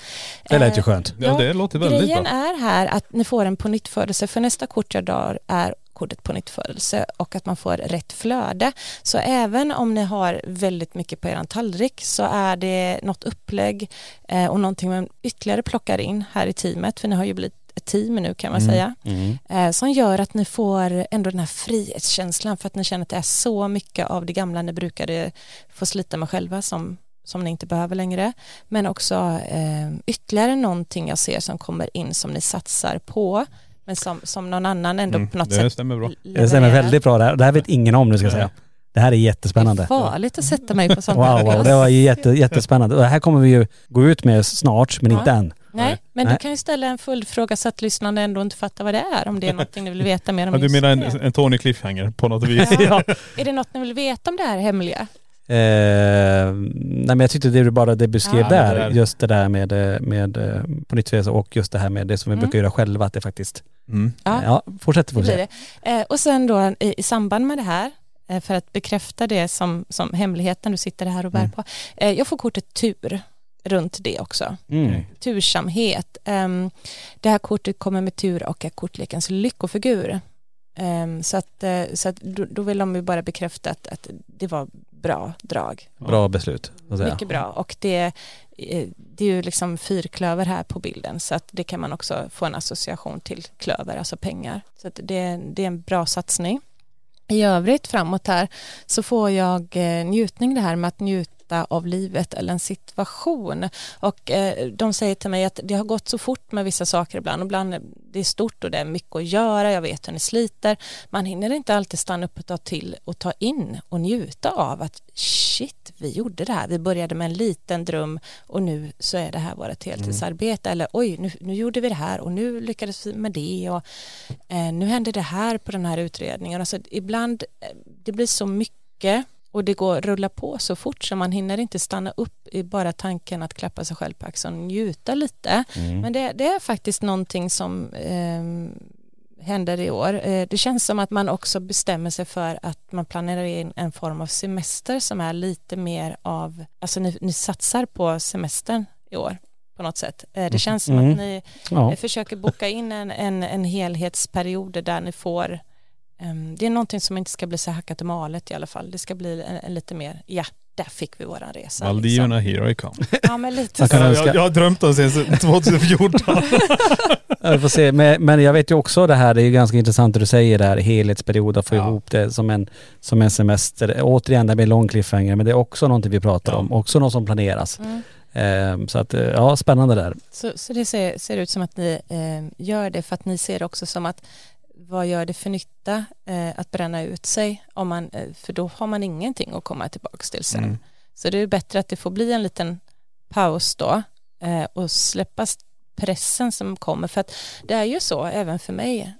Det lät ju Eh, skönt. Ja, det låter väldigt Grejen bra. är här att ni får en pånyttfödelse för nästa kort jag drar är kortet pånyttfödelse och att man får rätt flöde. Så även om ni har väldigt mycket på er tallrik så är det något upplägg eh, och någonting man ytterligare plockar in här i teamet för ni har ju blivit ett team nu kan man säga Mm. eh, som gör att ni får ändå den här frihetskänslan för att ni känner att det är så mycket av det gamla ni brukade få slita med själva som, som ni inte behöver längre men också eh, ytterligare någonting jag ser som kommer in som ni satsar på men som, som någon annan ändå Mm, på något det sätt stämmer bra. Det stämmer levererar. väldigt bra det här. Det här vet ingen om nu ska jag säga. Det här är Det jättespännande. är farligt att sätta mig på sånt [LAUGHS] Wow, här. wow, det var jätte, jättespännande. Och det här kommer vi ju gå ut med snart, men Ja. inte än. Nej, men Nej. du kan ju ställa en följdfråga så att lyssnarna ändå inte fattar vad det är om det är någonting ni vill veta mer om Ja, du just menar en, det. en Tony Cliffhanger på något vis? Ja. [LAUGHS] Är det något ni vill veta om det här hemliga? Eh, nej men jag tyckte det var bara det beskrev Ja, det där, där- just det där med, eh, med eh, på nytt och just det här med det som vi Mm. brukar göra själva, att det faktiskt, Mm. Ja. ja, fortsätt Det det. Eh, och sen då i, i samband med det här, eh, för att bekräfta det som, som hemligheten du sitter här och bär Mm. på. Eh, jag får kortet tur runt det också. Mm. Tursamhet. Ehm, det här kortet kommer med tur och är kortlekens lyckofigur. Ehm, så att, så att då, då vill de ju bara bekräfta att, att det var bra drag. Bra beslut. Mycket bra och det, eh, det är ju liksom fyrklöver här på bilden så att det kan man också få en association till klöver, alltså pengar. Så det, det är en bra satsning. I övrigt framåt här så får jag eh, njutning det här med att njuta av livet eller en situation. Och eh, de säger till mig att det har gått så fort med vissa saker ibland. Och ibland det är stort och det är mycket att göra, jag vet hur ni sliter. Man hinner inte alltid stanna upp och ta till och ta in och njuta av att shit, vi gjorde det här, vi började med en liten dröm och nu så är det här vårt heltidsarbete. Eller oj, nu, nu gjorde vi det här och nu lyckades vi med det och eh, nu hände det här på den här utredningen. Alltså, ibland eh, det blir så mycket och det går rulla på så fort så man hinner inte stanna upp i bara tanken att klappa sig själv på axeln och njuta lite. Mm. Men det, det är faktiskt någonting som eh, händer i år. Eh, det känns som att man också bestämmer sig för att man planerar in en form av semester som är lite mer av, alltså ni, ni satsar på semestern i år på något sätt. Eh, det känns som Mm. att ni Ja. försöker boka in en, en, en helhetsperiod där ni får det är någonting som inte ska bli så hackat och malet i alla fall. Det ska bli en, en lite mer, ja, där fick vi våran resa. Maldiverna, here I come. Liksom. [LAUGHS] Ja, men lite så. Jag, jag har drömt om det sedan 2014. [LAUGHS] [LAUGHS] Jag får se. Men, men jag vet ju också det här, det är ju ganska intressant det du säger där, helhetsperiod, att få Ja. ihop det som en, som en semester. Återigen, det blir lång cliffhanger, men det är också någonting vi pratar Ja. om, också något som planeras. Mm. Ehm, så att, eh, ja, spännande där. Så, så det ser, ser ut som att ni eh, gör det för att ni ser det också som att vad gör det för nytta eh, att bränna ut sig om man, eh, för då har man ingenting att komma tillbaka till sen. Mm. Så det är bättre att det får bli en liten paus då eh, och släppa pressen som kommer för att det är ju så även för mig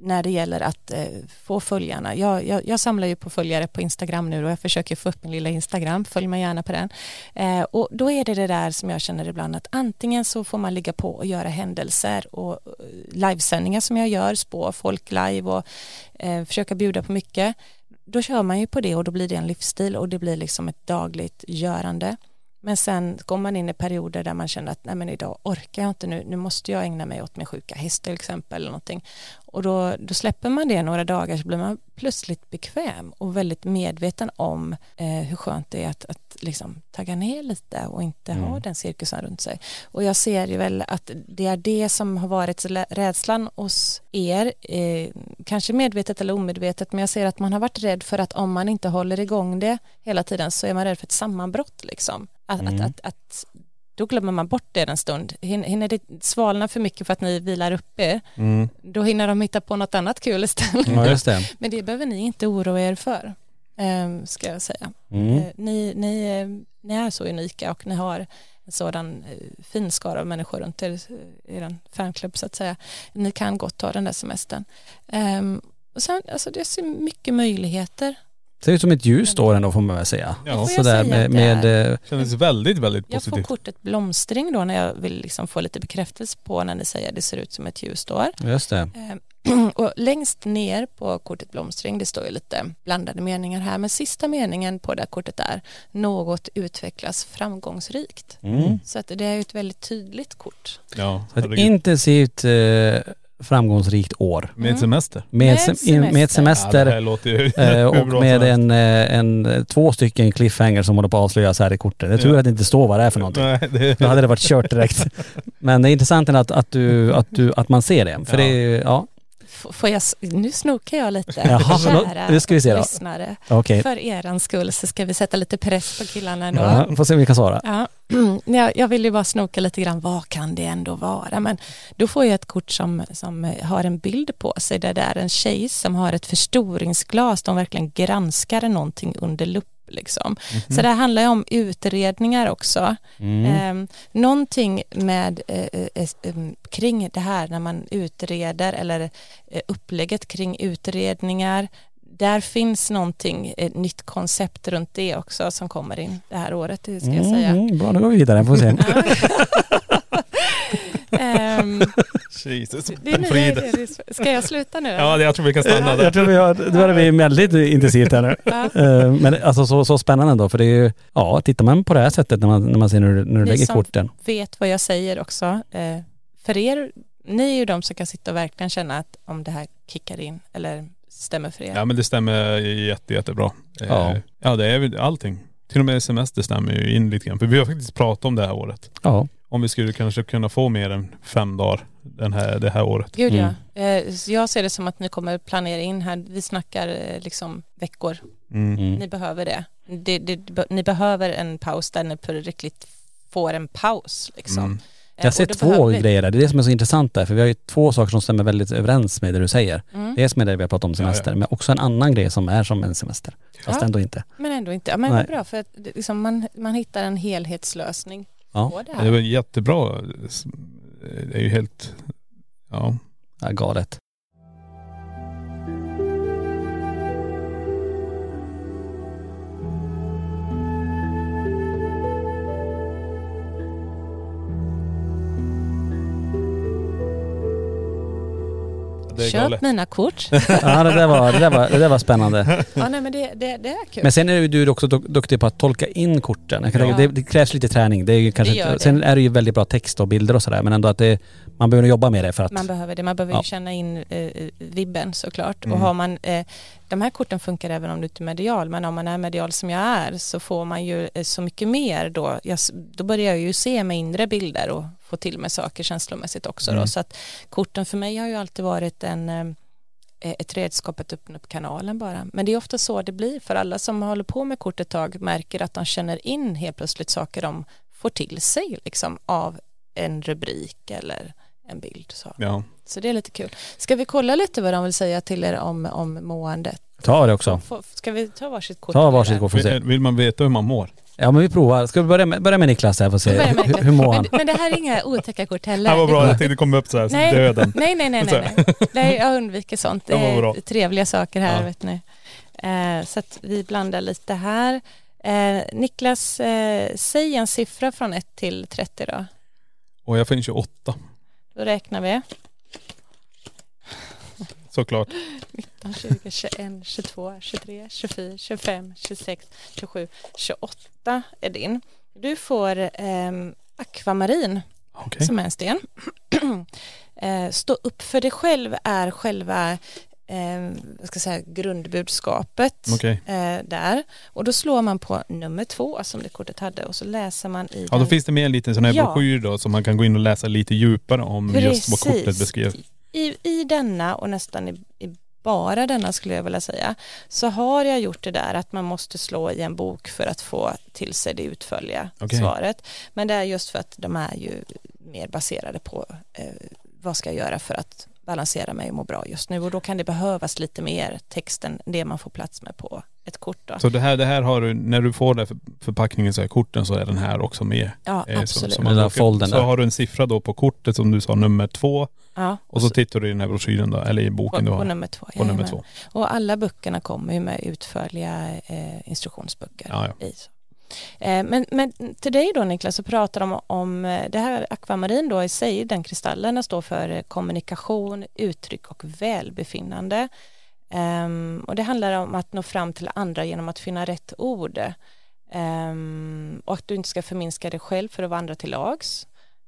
när det gäller att eh, få följarna. Jag, jag, jag samlar ju på följare på Instagram nu och jag försöker få upp min lilla Instagram, följ mig gärna på den. Eh, och då är det det där som jag känner ibland att antingen så får man ligga på och göra händelser och eh, livesändningar som jag gör, spå folk live och försöka bjuda på mycket. Då kör man ju på det och då blir det en livsstil och det blir liksom ett dagligt görande. Men sen går man in i perioder där man känner att nej men idag orkar jag inte nu, nu måste jag ägna mig åt min sjuka häst till exempel eller någonting. Och då, då släpper man det några dagar så blir man plötsligt bekväm och väldigt medveten om eh, hur skönt det är att, att liksom tagga ner lite och inte Mm. ha den cirkusen runt sig. Och jag ser ju väl att det är det som har varit rädslan hos er, eh, kanske medvetet eller omedvetet, men jag ser att man har varit rädd för att om man inte håller igång det hela tiden så är man rädd för ett sammanbrott liksom. Att, Mm. att, att, att då glömmer man bort det en stund. Hin- Hinner det svalna för mycket för att ni vilar upp er, Mm. då hinner de hitta på något annat kul istället. Ja, just det. [LAUGHS] Men det behöver ni inte oroa er för, eh, ska jag säga. Mm. Eh, Ni, ni, eh, ni är så unika och ni har en sådan eh, fin skara av människor runt er, eh, er fanklubb så att säga. Ni kan gott ta den där semestern. Ehm, och sen, alltså det ser mycket möjligheter Ser ut som ett ljust år ändå får man väl säga. Ja. Sådär med, med eh, Kändes väldigt, väldigt Jag får positivt. kortet blomstring då när jag vill liksom få lite bekräftelse på när ni säger att det ser ut som ett ljusår. just det. Eh, [CLEARS THROAT] Och längst ner på kortet blomstring, det står ju lite blandade meningar här, men sista meningen på det här kortet är något utvecklas framgångsrikt. Mm. Så att det är ju ett väldigt tydligt kort. Ja, Så ett intensivt eh, framgångsrikt år. Med semester. Med, Med sem- in- med ett semester. Ja, semester [LAUGHS] eh, och med en, eh, en, två stycken cliffhanger som håller på att avslöjas här i kortet. Jag tror Ja. att det inte står vad det är för någonting. Nej, det, Då hade det varit kört direkt. [LAUGHS] Men det är intressant att, att, du, att, du, att man ser det. För Ja. det är ja, Får jag, nu snokar jag lite. Jaha, Kära nu ska vi se då. lyssnare. okej. För eran skull så ska vi sätta lite press på killarna ändå. Ja, får se om vi kan svara. Ja, [CLEARS THROAT] jag, jag vill ju bara snoka lite grann, vad kan det ändå vara? Men då får jag ett kort som, som har en bild på sig där det är en tjej som har ett förstoringsglas, de verkligen granskar någonting under lupp. Liksom. Så det handlar ju om utredningar också. Mm. Eh, någonting med eh, eh, eh, kring det här när man utreder eller eh, upplägget kring utredningar. Där finns någonting, ett nytt koncept runt det också som kommer in det här året, det ska jag säga. Mm, bra, då går vi vidare. Får se. [LAUGHS] Ehm, [LAUGHS] Jesus. det är idéer. Ska jag sluta nu? Ja, det- jag tror vi kan stanna där. Jag tror vi har, det börjar bli väldigt intensivt här nu. Ja. Eh, Men alltså så, så spännande ändå för det är ju, ja tittar man på det här sättet när man, när man ser när du, när du Ni lägger som- korten. vet vad jag säger också. Eh, för er, ni är ju de som kan sitta och verkligen känna att om det här kickar in eller stämmer för er. Ja men det stämmer jätte, jättebra. Eh, Ja. ja det är allting. Till och med semester stämmer ju in lite grann. För vi har faktiskt pratat om det här året. Ja. Om vi skulle kanske kunna få mer än fem dagar den här, det här året. Gud Mm. ja. Eh, så jag ser det som att ni kommer planera in här, vi snackar eh, liksom veckor. Mm. Mm. Ni behöver det. det, det ni behöver en paus där ni på riktigt får en paus. Liksom. Mm. Eh, Jag ser två grejer där. Det är det som är så intressant där. För vi har ju två saker som stämmer väldigt överens med det du säger. Mm. Dels med det vi har pratat om semester, Ja, ja. men också en annan grej som är som en semester. Fast Ja. ändå inte. Men ändå inte. Ja, men Nej. bra för att liksom, man, man hittar en helhetslösning Ja. det var jättebra. Det är ju helt, ja. Ja, galet. Det är Köp galet. mina kort. [LAUGHS] Ja det där var, det där var, det där var spännande. ja, nej, men det, det, det är kul. Men sen är ju du också duk- duktig på att tolka in korten. Jag kan Ja. tänka, det, det krävs lite träning. Det är ju kanske Det sen är det ju väldigt bra text och bilder och sådär men ändå att det, man behöver jobba med det för att... Man behöver det, man behöver Ja. ju känna in eh, vibben såklart. Mm. Och har man, eh, de här korten funkar även om du inte är medial, men om man är medial som jag är så får man ju eh, så mycket mer då. Jag, då börjar jag ju se med inre bilder och få till med saker känslomässigt också då. Mm. Så att korten för mig har ju alltid varit en eh, ett redskap att öppna upp kanalen bara. Men det är ofta så det blir för alla som håller på med kort ett tag märker att de känner in helt plötsligt saker de får till sig liksom av en rubrik eller en bild. Så. Ja. Så det är lite kul. Ska vi kolla lite vad de vill säga till er om, om måendet? Ta det också. Ska vi ta varsitt kort? Ta varsitt kort för att se. Vill man veta hur man mår? Ja men vi provar. Ska vi börja med, börja med Niklas här för att se hur, mår han? Men, men det här är inga otäcka kort heller. Det var bra, Det- jag tänkte komma upp så här, Nej. döden. Nej, nej, nej, nej, nej. [LAUGHS] nej. Jag undviker sånt. Det Det är trevliga saker här, Ja. vet ni. Eh, så att vi blandar lite här. Eh, Niklas, eh, säg en siffra från 1 till 30 då. Och jag får in 28, Då räknar vi. Såklart. 19, 20, 21, 22, 23, 24, 25, 26, 27, 28 är din. Du får ehm, akvamarin Okej. som är en sten. [CLEARS THROAT] eh, stå upp för dig själv är själva eh, ska säga, grundbudskapet Okej. eh, där. Och då slår man på nummer två som det kortet hade och så läser man i Ja, då den. finns det med en liten sån här Ja. broschyr då som man kan gå in och läsa lite djupare om just vad kortet Precis. beskrev. I, I denna och nästan i, i bara denna skulle jag vilja säga så har jag gjort det där att man måste slå i en bok för att få till sig det utförliga Okej. svaret. Men det är just för att de är ju mer baserade på eh, vad ska jag göra för att balansera mig och må bra just nu och då kan det behövas lite mer text än det man får plats med på ett kort. Då. Så det här, det här har du, när du får den för, förpackningen så är korten så är den här också med. Ja, Eh, så- absolut. Så, Den där man så har du en siffra då på kortet som du sa nummer två Ja. Och så tittar du i den här broschyren då, eller i på, boken du på har. nummer två. På nummer två. Och alla böckerna kommer ju med utförliga eh, instruktionsböcker Ja, ja. i. Eh, men, men till dig då Niklas så pratar de om, om eh, det här akvamarin då i sig, den kristallen står för kommunikation, uttryck och välbefinnande. Ehm, och det handlar om att nå fram till andra genom att finna rätt ord. Ehm, och att du inte ska förminska dig själv för att vandra till lags.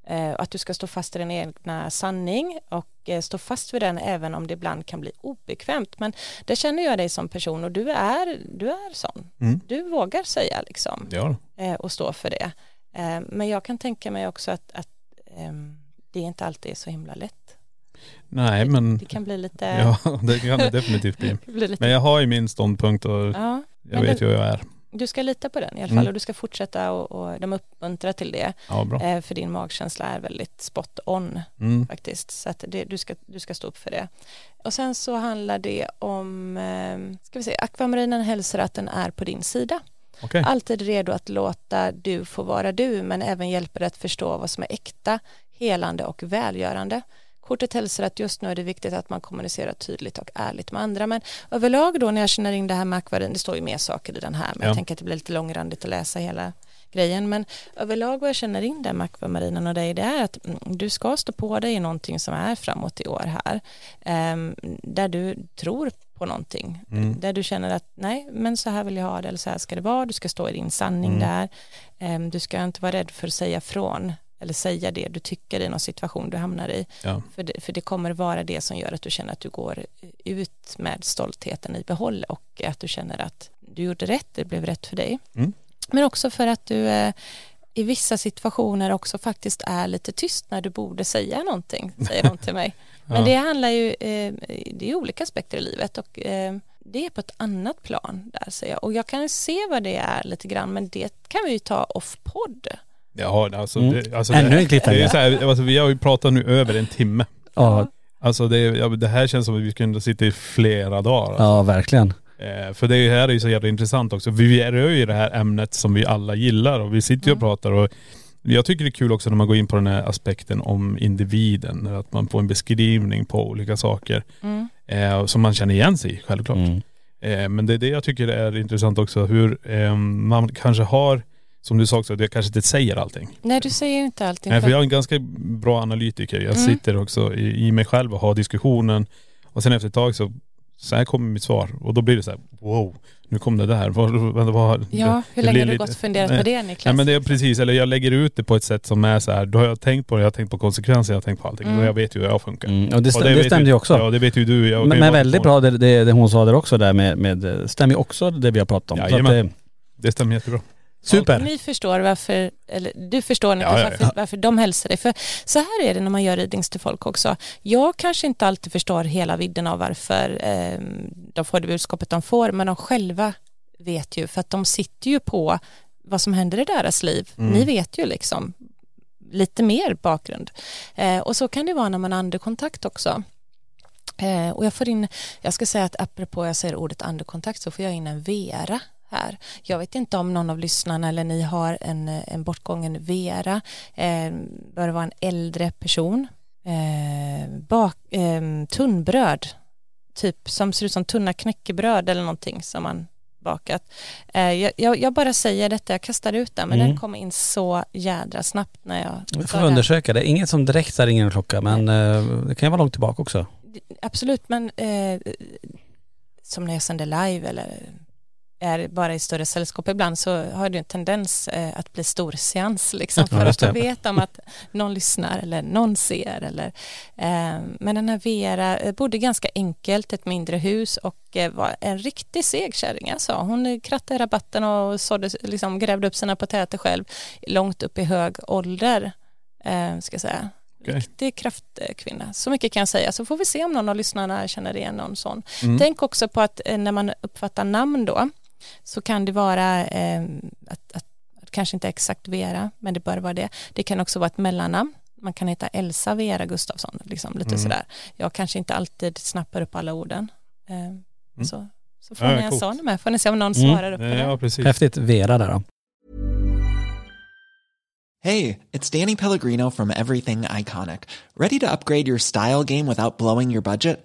Eh, att du ska stå fast i din egna sanning och eh, stå fast vid den även om det ibland kan bli obekvämt. Men det känner jag dig som person och du är, du är sån. Mm. Du vågar säga liksom Ja, eh, och stå för det. Men jag kan tänka mig också att, att ehm, det inte alltid är så himla lätt. nej men Det kan bli lite... [LAUGHS] ja det kan det definitivt bli. [LAUGHS] det lite Men jag har ju min ståndpunkt och ja, jag vet det- ju hur jag är. Du ska lita på den i alla Mm. fall och du ska fortsätta och, och de uppmuntrar till det. Ja. Eh, för din magkänsla är väldigt spot on Mm. faktiskt. Så att det, du, ska, du ska stå upp för det. Och sen så handlar det om, eh, ska vi se, akvamarinen hälsar att den är på din sida. Okej. Alltid redo att låta du få vara du men även hjälper dig att förstå vad som är äkta, helande och välgörande. Kortet hälsar att just nu är det viktigt att man kommunicerar tydligt och ärligt med andra. Men överlag då när jag känner in det här med akvarin, det står ju mer saker i den här men Ja. jag tänker att det blir lite långrandigt att läsa hela grejen. Men överlag vad jag känner in det med akvamarinen och dig det är att mm, du ska stå på dig i någonting som är framåt i år här. Ehm, där du tror på någonting. Mm. där du känner att nej men så här vill jag ha det eller så här ska det vara. Du ska stå i din sanning Mm. där. Ehm, du ska inte vara rädd för att säga från eller säga det du tycker i någon situation du hamnar i Ja. för det, för det kommer vara det som gör att du känner att du går ut med stoltheten i behåll och att du känner att du gjorde rätt, det blev rätt för dig. Mm. Men också för att du eh, i vissa situationer också faktiskt är lite tyst när du borde säga någonting, säger de till mig. [LAUGHS] Men Ja. det handlar ju, eh, det är olika aspekter i livet och eh, det är på ett annat plan där säger jag. Och jag kan se vad det är lite grann men det kan vi ju ta off-podd. Ja, alltså, Mm. det, alltså Ännu en cliffhanger. det är så här, alltså, vi har ju pratat nu över en timme. Ja, Alltså det, ja, det här känns som att vi kunde sitta i flera dagar. Alltså. ja verkligen. Eh, för det här är ju så jävla intressant också. Vi rör ju det här ämnet som vi alla gillar och vi sitter ju och Mm. pratar och jag tycker det är kul också när man går in på den här aspekten om individen. Att man får en beskrivning på olika saker Mm. eh, som man känner igen sig i självklart. Mm. Eh, men det är det jag tycker är intressant också. Hur man kanske har, som du sa också, det kanske inte säger allting. Nej du säger ju inte allting. Nej, för- jag är en ganska bra analytiker. Jag Mm. sitter också i, i mig själv och har diskussionen och sen efter ett tag så, så här kommer mitt svar och då blir det så här, wow, nu kom det där. Vad, vad, vad, Ja, hur det länge har du lite- gått och funderat Nej. på det Niklas? Nej men det är precis, eller jag lägger ut det på ett sätt som är så här, då har jag tänkt på det, jag har tänkt på konsekvenser, jag har tänkt på allting. Mm. Och jag vet ju hur jag funkar. Mm. Och det, stäm, Och det, vet stämde ju också. Ja det vet ju du. Jag men men väldigt bra det, det, det hon sa där också där med, med stämmer ju också det vi har pratat om. Så att Jajamän. det, Det stämmer jättebra. Super. Ni förstår varför, eller du förstår Niklas, Ja, ja, ja. Varför, varför de hälsar dig. För så här är det när man gör readings till folk också. Jag kanske inte alltid förstår hela vidden av varför eh, de får det budskapet de får, men de själva vet ju, för att de sitter ju på vad som händer i deras liv. Mm. Ni vet ju liksom lite mer bakgrund. Eh, och så kan det vara när man har andekontakt också. Eh, och jag får in, jag ska säga att apropå jag säger ordet andekontakt så får jag in en Vera här. Jag vet inte om någon av lyssnarna eller ni har en, en bortgången Vera, eh, bör vara en äldre person. Eh, bak, eh, tunnbröd, typ som ser ut som tunna knäckebröd eller någonting som man bakat. Eh, jag, jag, bara säger detta, jag kastar ut den men Mm. den kom in så jädra snabbt när jag Vi får undersöka det. Inget som direkt ringer en klocka men eh, det kan ju vara långt tillbaka också. Absolut, men eh, som när jag sänder live eller är bara i större sällskap ibland så har det en tendens eh, att bli stor seans liksom för att jag vet om att någon lyssnar eller någon ser eller eh, men den här Vera eh, bodde ganska enkelt ett mindre hus och var en riktig seg kärring alltså. Hon krattade rabatten och sådde, liksom, grävde upp sina potäter själv långt upp i hög ålder ska jag säga riktig kraftkvinna. Så mycket kan jag säga. Så får vi se om någon av lyssnarna känner igen någon sån. Mm. Tänk också på att när man uppfattar namn då så kan det vara eh, att, att, att kanske inte exakt Vera, men det bör vara det. Det kan också vara ett mellannamn. Man kan heta Elsa Vera Gustafsson, liksom lite Mm. sådär. Jag kanske inte alltid snappar upp alla orden. Eh, så, så får Ja, ni en coolt. sån med, får ni se om någon Mm. svarar upp på det. Ja precis. Häftigt. Vera där då. Hey, it's Danny Pellegrino from Everything Iconic. Ready to upgrade your style game without blowing your budget?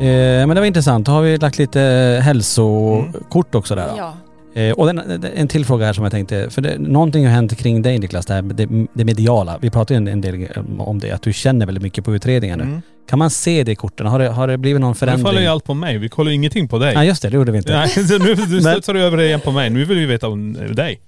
Eh, men det var intressant. Då har vi lagt lite hälsokort också där. då. Ja. Eh, och den, en till fråga här som jag tänkte, för det, någonting har hänt kring dig Niklas, det, här, det, det mediala. Vi pratade ju en, en del om det, att du känner väldigt mycket på utredningar nu. Mm. Kan man se det i korten? Har det, har det blivit någon Nu förändring? faller ju allt på mig. Vi kollar ju ingenting på dig. Nej just det, det gjorde vi inte. Nej, så nu, [LAUGHS] nu studsar du över det igen på mig. Nu vill vi veta om dig.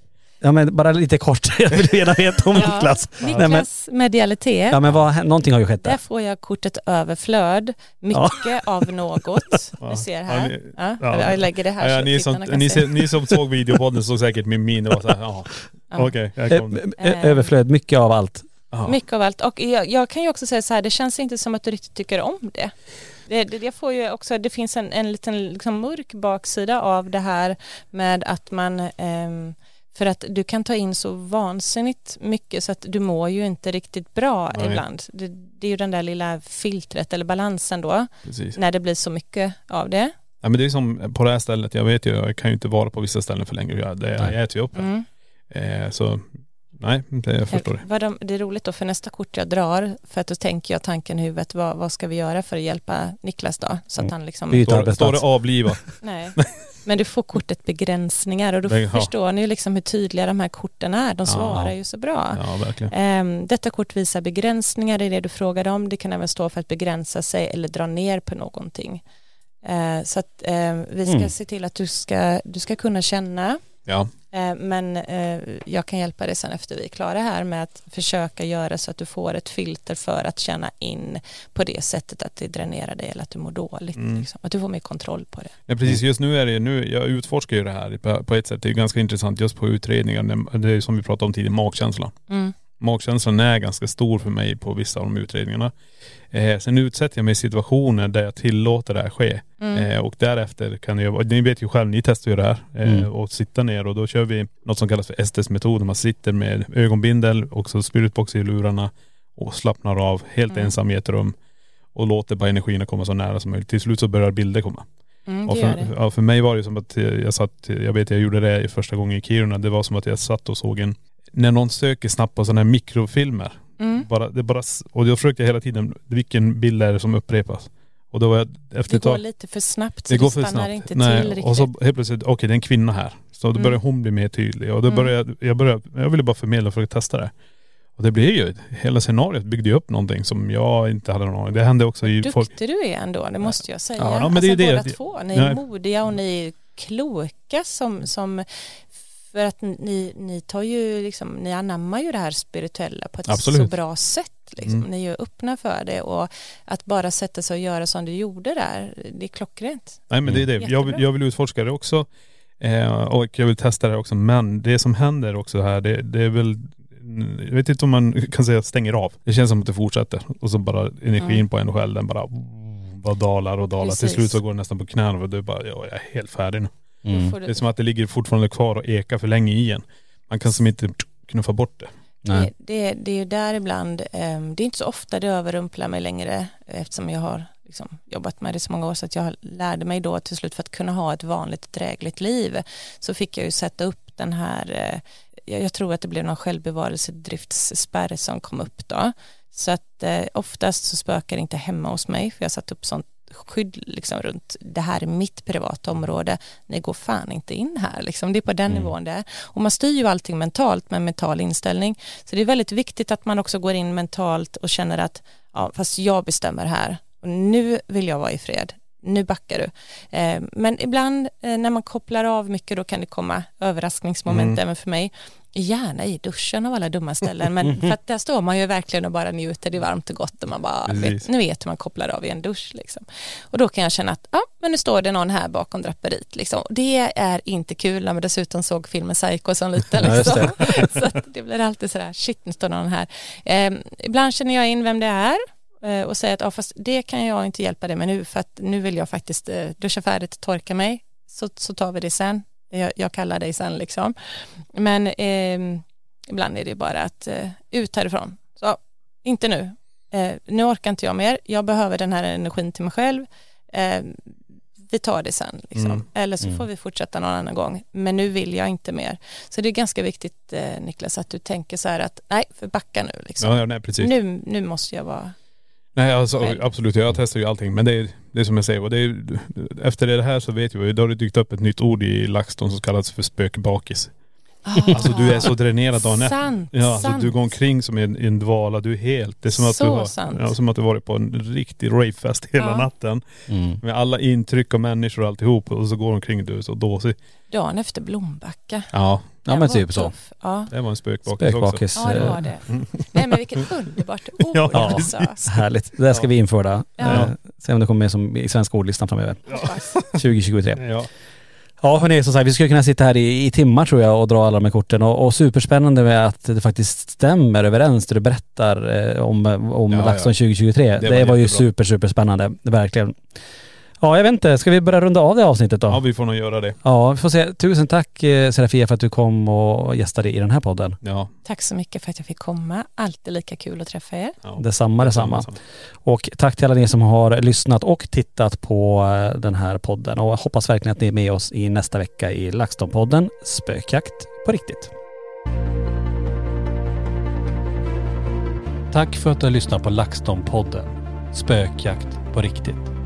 Ja men bara lite kort, [LAUGHS] jag vill gärna veta om Ja. Niklas. Nej, men, Niklas medialitet. ja men vad, någonting har ju skett Där där. får jag kortet överflöd, mycket av något. [LAUGHS] Ja. Du ser Ja, här. ni- Ja, ja. Jag lägger det här Ja, så ni, som, ni, se. ni som såg videopodden såg säkert min min och var såhär, ja, Ja. okej, jag Ö- kom. ö- ö- Överflöd, mycket av allt. Ja. Mycket av allt. Och jag, jag kan ju också säga så här, det känns inte som att du riktigt tycker om det. Det, det, det, får ju också, det finns en, en liten liksom mörk baksida av det här med att man ehm, för att du kan ta in så vansinnigt mycket så att du mår ju inte riktigt bra Nej. ibland. Det, det är ju den där lilla filtret eller balansen då Precis. när det blir så mycket av det. Ja, men det är som på det här stället, jag vet ju, jag kan ju inte vara på vissa ställen för länge. Jag, det, Nej. jag äter ju upp. Mm. Eh, så nej, det, jag förstår det. De, det är roligt då för nästa kort jag drar för att då tänker jag tanken i huvudet vad, vad ska vi göra för att hjälpa Niklas då så att Mm. han liksom Byt Står, står det avliva? Nej, [LAUGHS] men du får kortet begränsningar och då ja. förstår ni liksom hur tydliga de här korten är. De svarar Ja. ju så bra. Ja. Ehm, detta kort visar begränsningar, det är det du frågade om. Det kan även stå för att begränsa sig eller dra ner på någonting. Eh, så att eh, vi ska Mm. se till att du ska, du ska kunna känna Ja, Eh, Men eh, jag kan hjälpa dig sen efter vi är klara här med att försöka göra så att du får ett filter för att känna in på det sättet att det dränerar dig eller att du mår dåligt. Mm. Liksom. Att du får mer kontroll på det. ja precis. Just nu är det nu, jag utforskar ju det här på, ett sätt. Det är ganska intressant just på utredningar. Det- är som vi pratade om tidigare, magkänslan. Mm. Magkänslan är ganska stor för mig på vissa av de utredningarna. Eh, sen utsätter jag mig i situationer där jag tillåter det här ske. Mm. Eh, och därefter kan jag, ni vet ju själv, ni testar ju det här. Eh, Mm. Och sitta ner och då kör vi något som kallas för Estes-metoden. Man sitter med ögonbindel och så spiritbox i lurarna och slappnar av helt Mm. ensam i ett rum. Och låter bara energierna komma så nära som möjligt. Till slut så börjar bilder komma. Mm, Och för, ja, för mig var det som att jag satt, jag vet jag gjorde det första gången i Kiruna. Det var som att jag satt och såg en, när någon söker snabbt på sådana här mikrofilmer. Mm. Bara, det bara, och jag försökte hela tiden, vilken bild är det som upprepas? Och då var jag efter Det går lite för snabbt så det det, går för stannar snabbt. inte Nej. till riktigt. Och så helt plötsligt, okej det är en kvinna här. Så då Mm. börjar hon bli mer tydlig. Och då Mm. började jag, jag, började, jag ville bara förmedla för att testa det. Och det blev ju, hela scenariot byggde ju upp någonting som jag inte hade någon aning Det hände också i Duktig folk... du är ändå, det måste jag säga. Ja, men det är alltså, det. båda två. Ni är modiga och ni är kloka som, som för att ni, ni tar ju liksom, ni anammar ju det här spirituella på ett Absolut. så bra sätt. Liksom. Mm. Ni är ju öppna för det och att bara sätta sig och göra som du gjorde där, det är klockrent. Nej men det är det. Jag, vill- jag vill utforska det också. Eh, och jag vill testa det också. Men det som händer också här, det, det är väl jag vet inte om man [LAUGHS] kan säga stänger av. Det känns som att det fortsätter. Och så bara energin Mm. på en själv, den bara, bara dalar och dalar. Till Precis. slut så går det nästan på knäna och du är bara, ja, jag är helt färdig nu. Mm. Det är som att det ligger fortfarande kvar och ekar för länge i en. Man kan som inte knuffa bort det. Nej. Det, det, det är ju där ibland, ehm, det är inte så ofta det överrumplar mig längre eftersom jag har liksom jobbat med det så många år så att jag lärde mig då till slut för att kunna ha ett vanligt drägligt liv så fick jag ju sätta upp den här, eh, jag, jag tror att det blev någon självbevarelsedriftsspärr som kom upp då. Så att eh, oftast så spökar det inte hemma hos mig för jag har satt upp sånt skydd liksom runt det här är mitt privata område. Ni går fan inte in här liksom. det är på den nivån det är. Och man styr ju allting mentalt med en mental inställning. Så det är väldigt viktigt att man också går in mentalt och känner att ja, fast jag bestämmer här. Och nu vill jag vara i fred nu backar du. Eh, men ibland eh, när man kopplar av mycket då kan det komma överraskningsmoment även för mig. Gärna i duschen av alla dumma ställen men [LAUGHS] för att där står man ju verkligen och bara njuter, det är varmt och gott och man bara vet, nu vet hur man kopplar av i en dusch liksom. Och då kan jag känna att ja, men nu står det någon här bakom draperiet liksom. Det är inte kul när man dessutom såg filmen Psycho som liten liksom. [LAUGHS] Så att det blir alltid sådär, shit nu står någon här. Eh, ibland känner jag in vem det är och säger att ja, fast det kan jag inte hjälpa dig med nu för att nu vill jag faktiskt eh, duscha färdigt, torka mig så, så tar vi det sen. Jag, jag kallar dig sen liksom. Men eh, ibland är det bara att eh, ut härifrån. Så inte nu. Eh, nu orkar inte jag mer. Jag behöver den här energin till mig själv. Eh, vi tar det sen. Liksom. Mm. Eller så Mm. får vi fortsätta någon annan gång. Men nu vill jag inte mer. Så det är ganska viktigt eh, Niklas att du tänker så här att nej, för backa nu. Liksom. Ja, ja nej. Nu, nu måste jag vara Nej alltså absolut, jag testar ju allting. Men det är, det är som jag säger, och det är, efter det här så vet vi, då har det dykt upp ett nytt ord i LaxTon som kallas för spökbakis. Alltså du är så dränerad dagen efter. Sant, Ja, alltså sant. du går omkring som i en, i en dvala, du är helt, det är som att Så du har, sant. ja, som att du varit på en riktig ravefest hela Ja. natten. Mm. Med alla intryck och människor och alltihop och så går du omkring och du är så dåsig. dagen efter Blombacka. Ja, Ja men typ så. Ja. det var en spökbakis också. Ja, det var eh, det. [LAUGHS] Nej men vilket underbart [LAUGHS] ord Ja, alltså. Härligt. Det där ska vi införa. Ja. Eh, se om det kommer med som i svenska ordlistan framöver. Hoppas. 2023. Ja. Ja hörni, som sagt vi skulle kunna sitta här i, i timmar tror jag och dra alla de här korten och, och superspännande med att det faktiskt stämmer överens det du berättar eh, om, om Ja, LaxTon ja. 2023. Det, var var, ju super super spännande, verkligen. Ja jag vet inte, ska vi börja runda av det avsnittet då? ja, vi får nog göra det. Ja, vi får se. Tusen tack eh, Serafia för att du kom och gästade i den här podden. Ja. Tack så mycket för att jag fick komma. Alltid lika kul att träffa er. ja. Detsamma, detsamma. Och tack till alla ni som har lyssnat och tittat på eh, den här podden och hoppas verkligen att ni är med oss i nästa vecka i LaxTon-podden Spökjakt på riktigt. Tack för att du har lyssnat på LaxTon-podden Spökjakt på riktigt.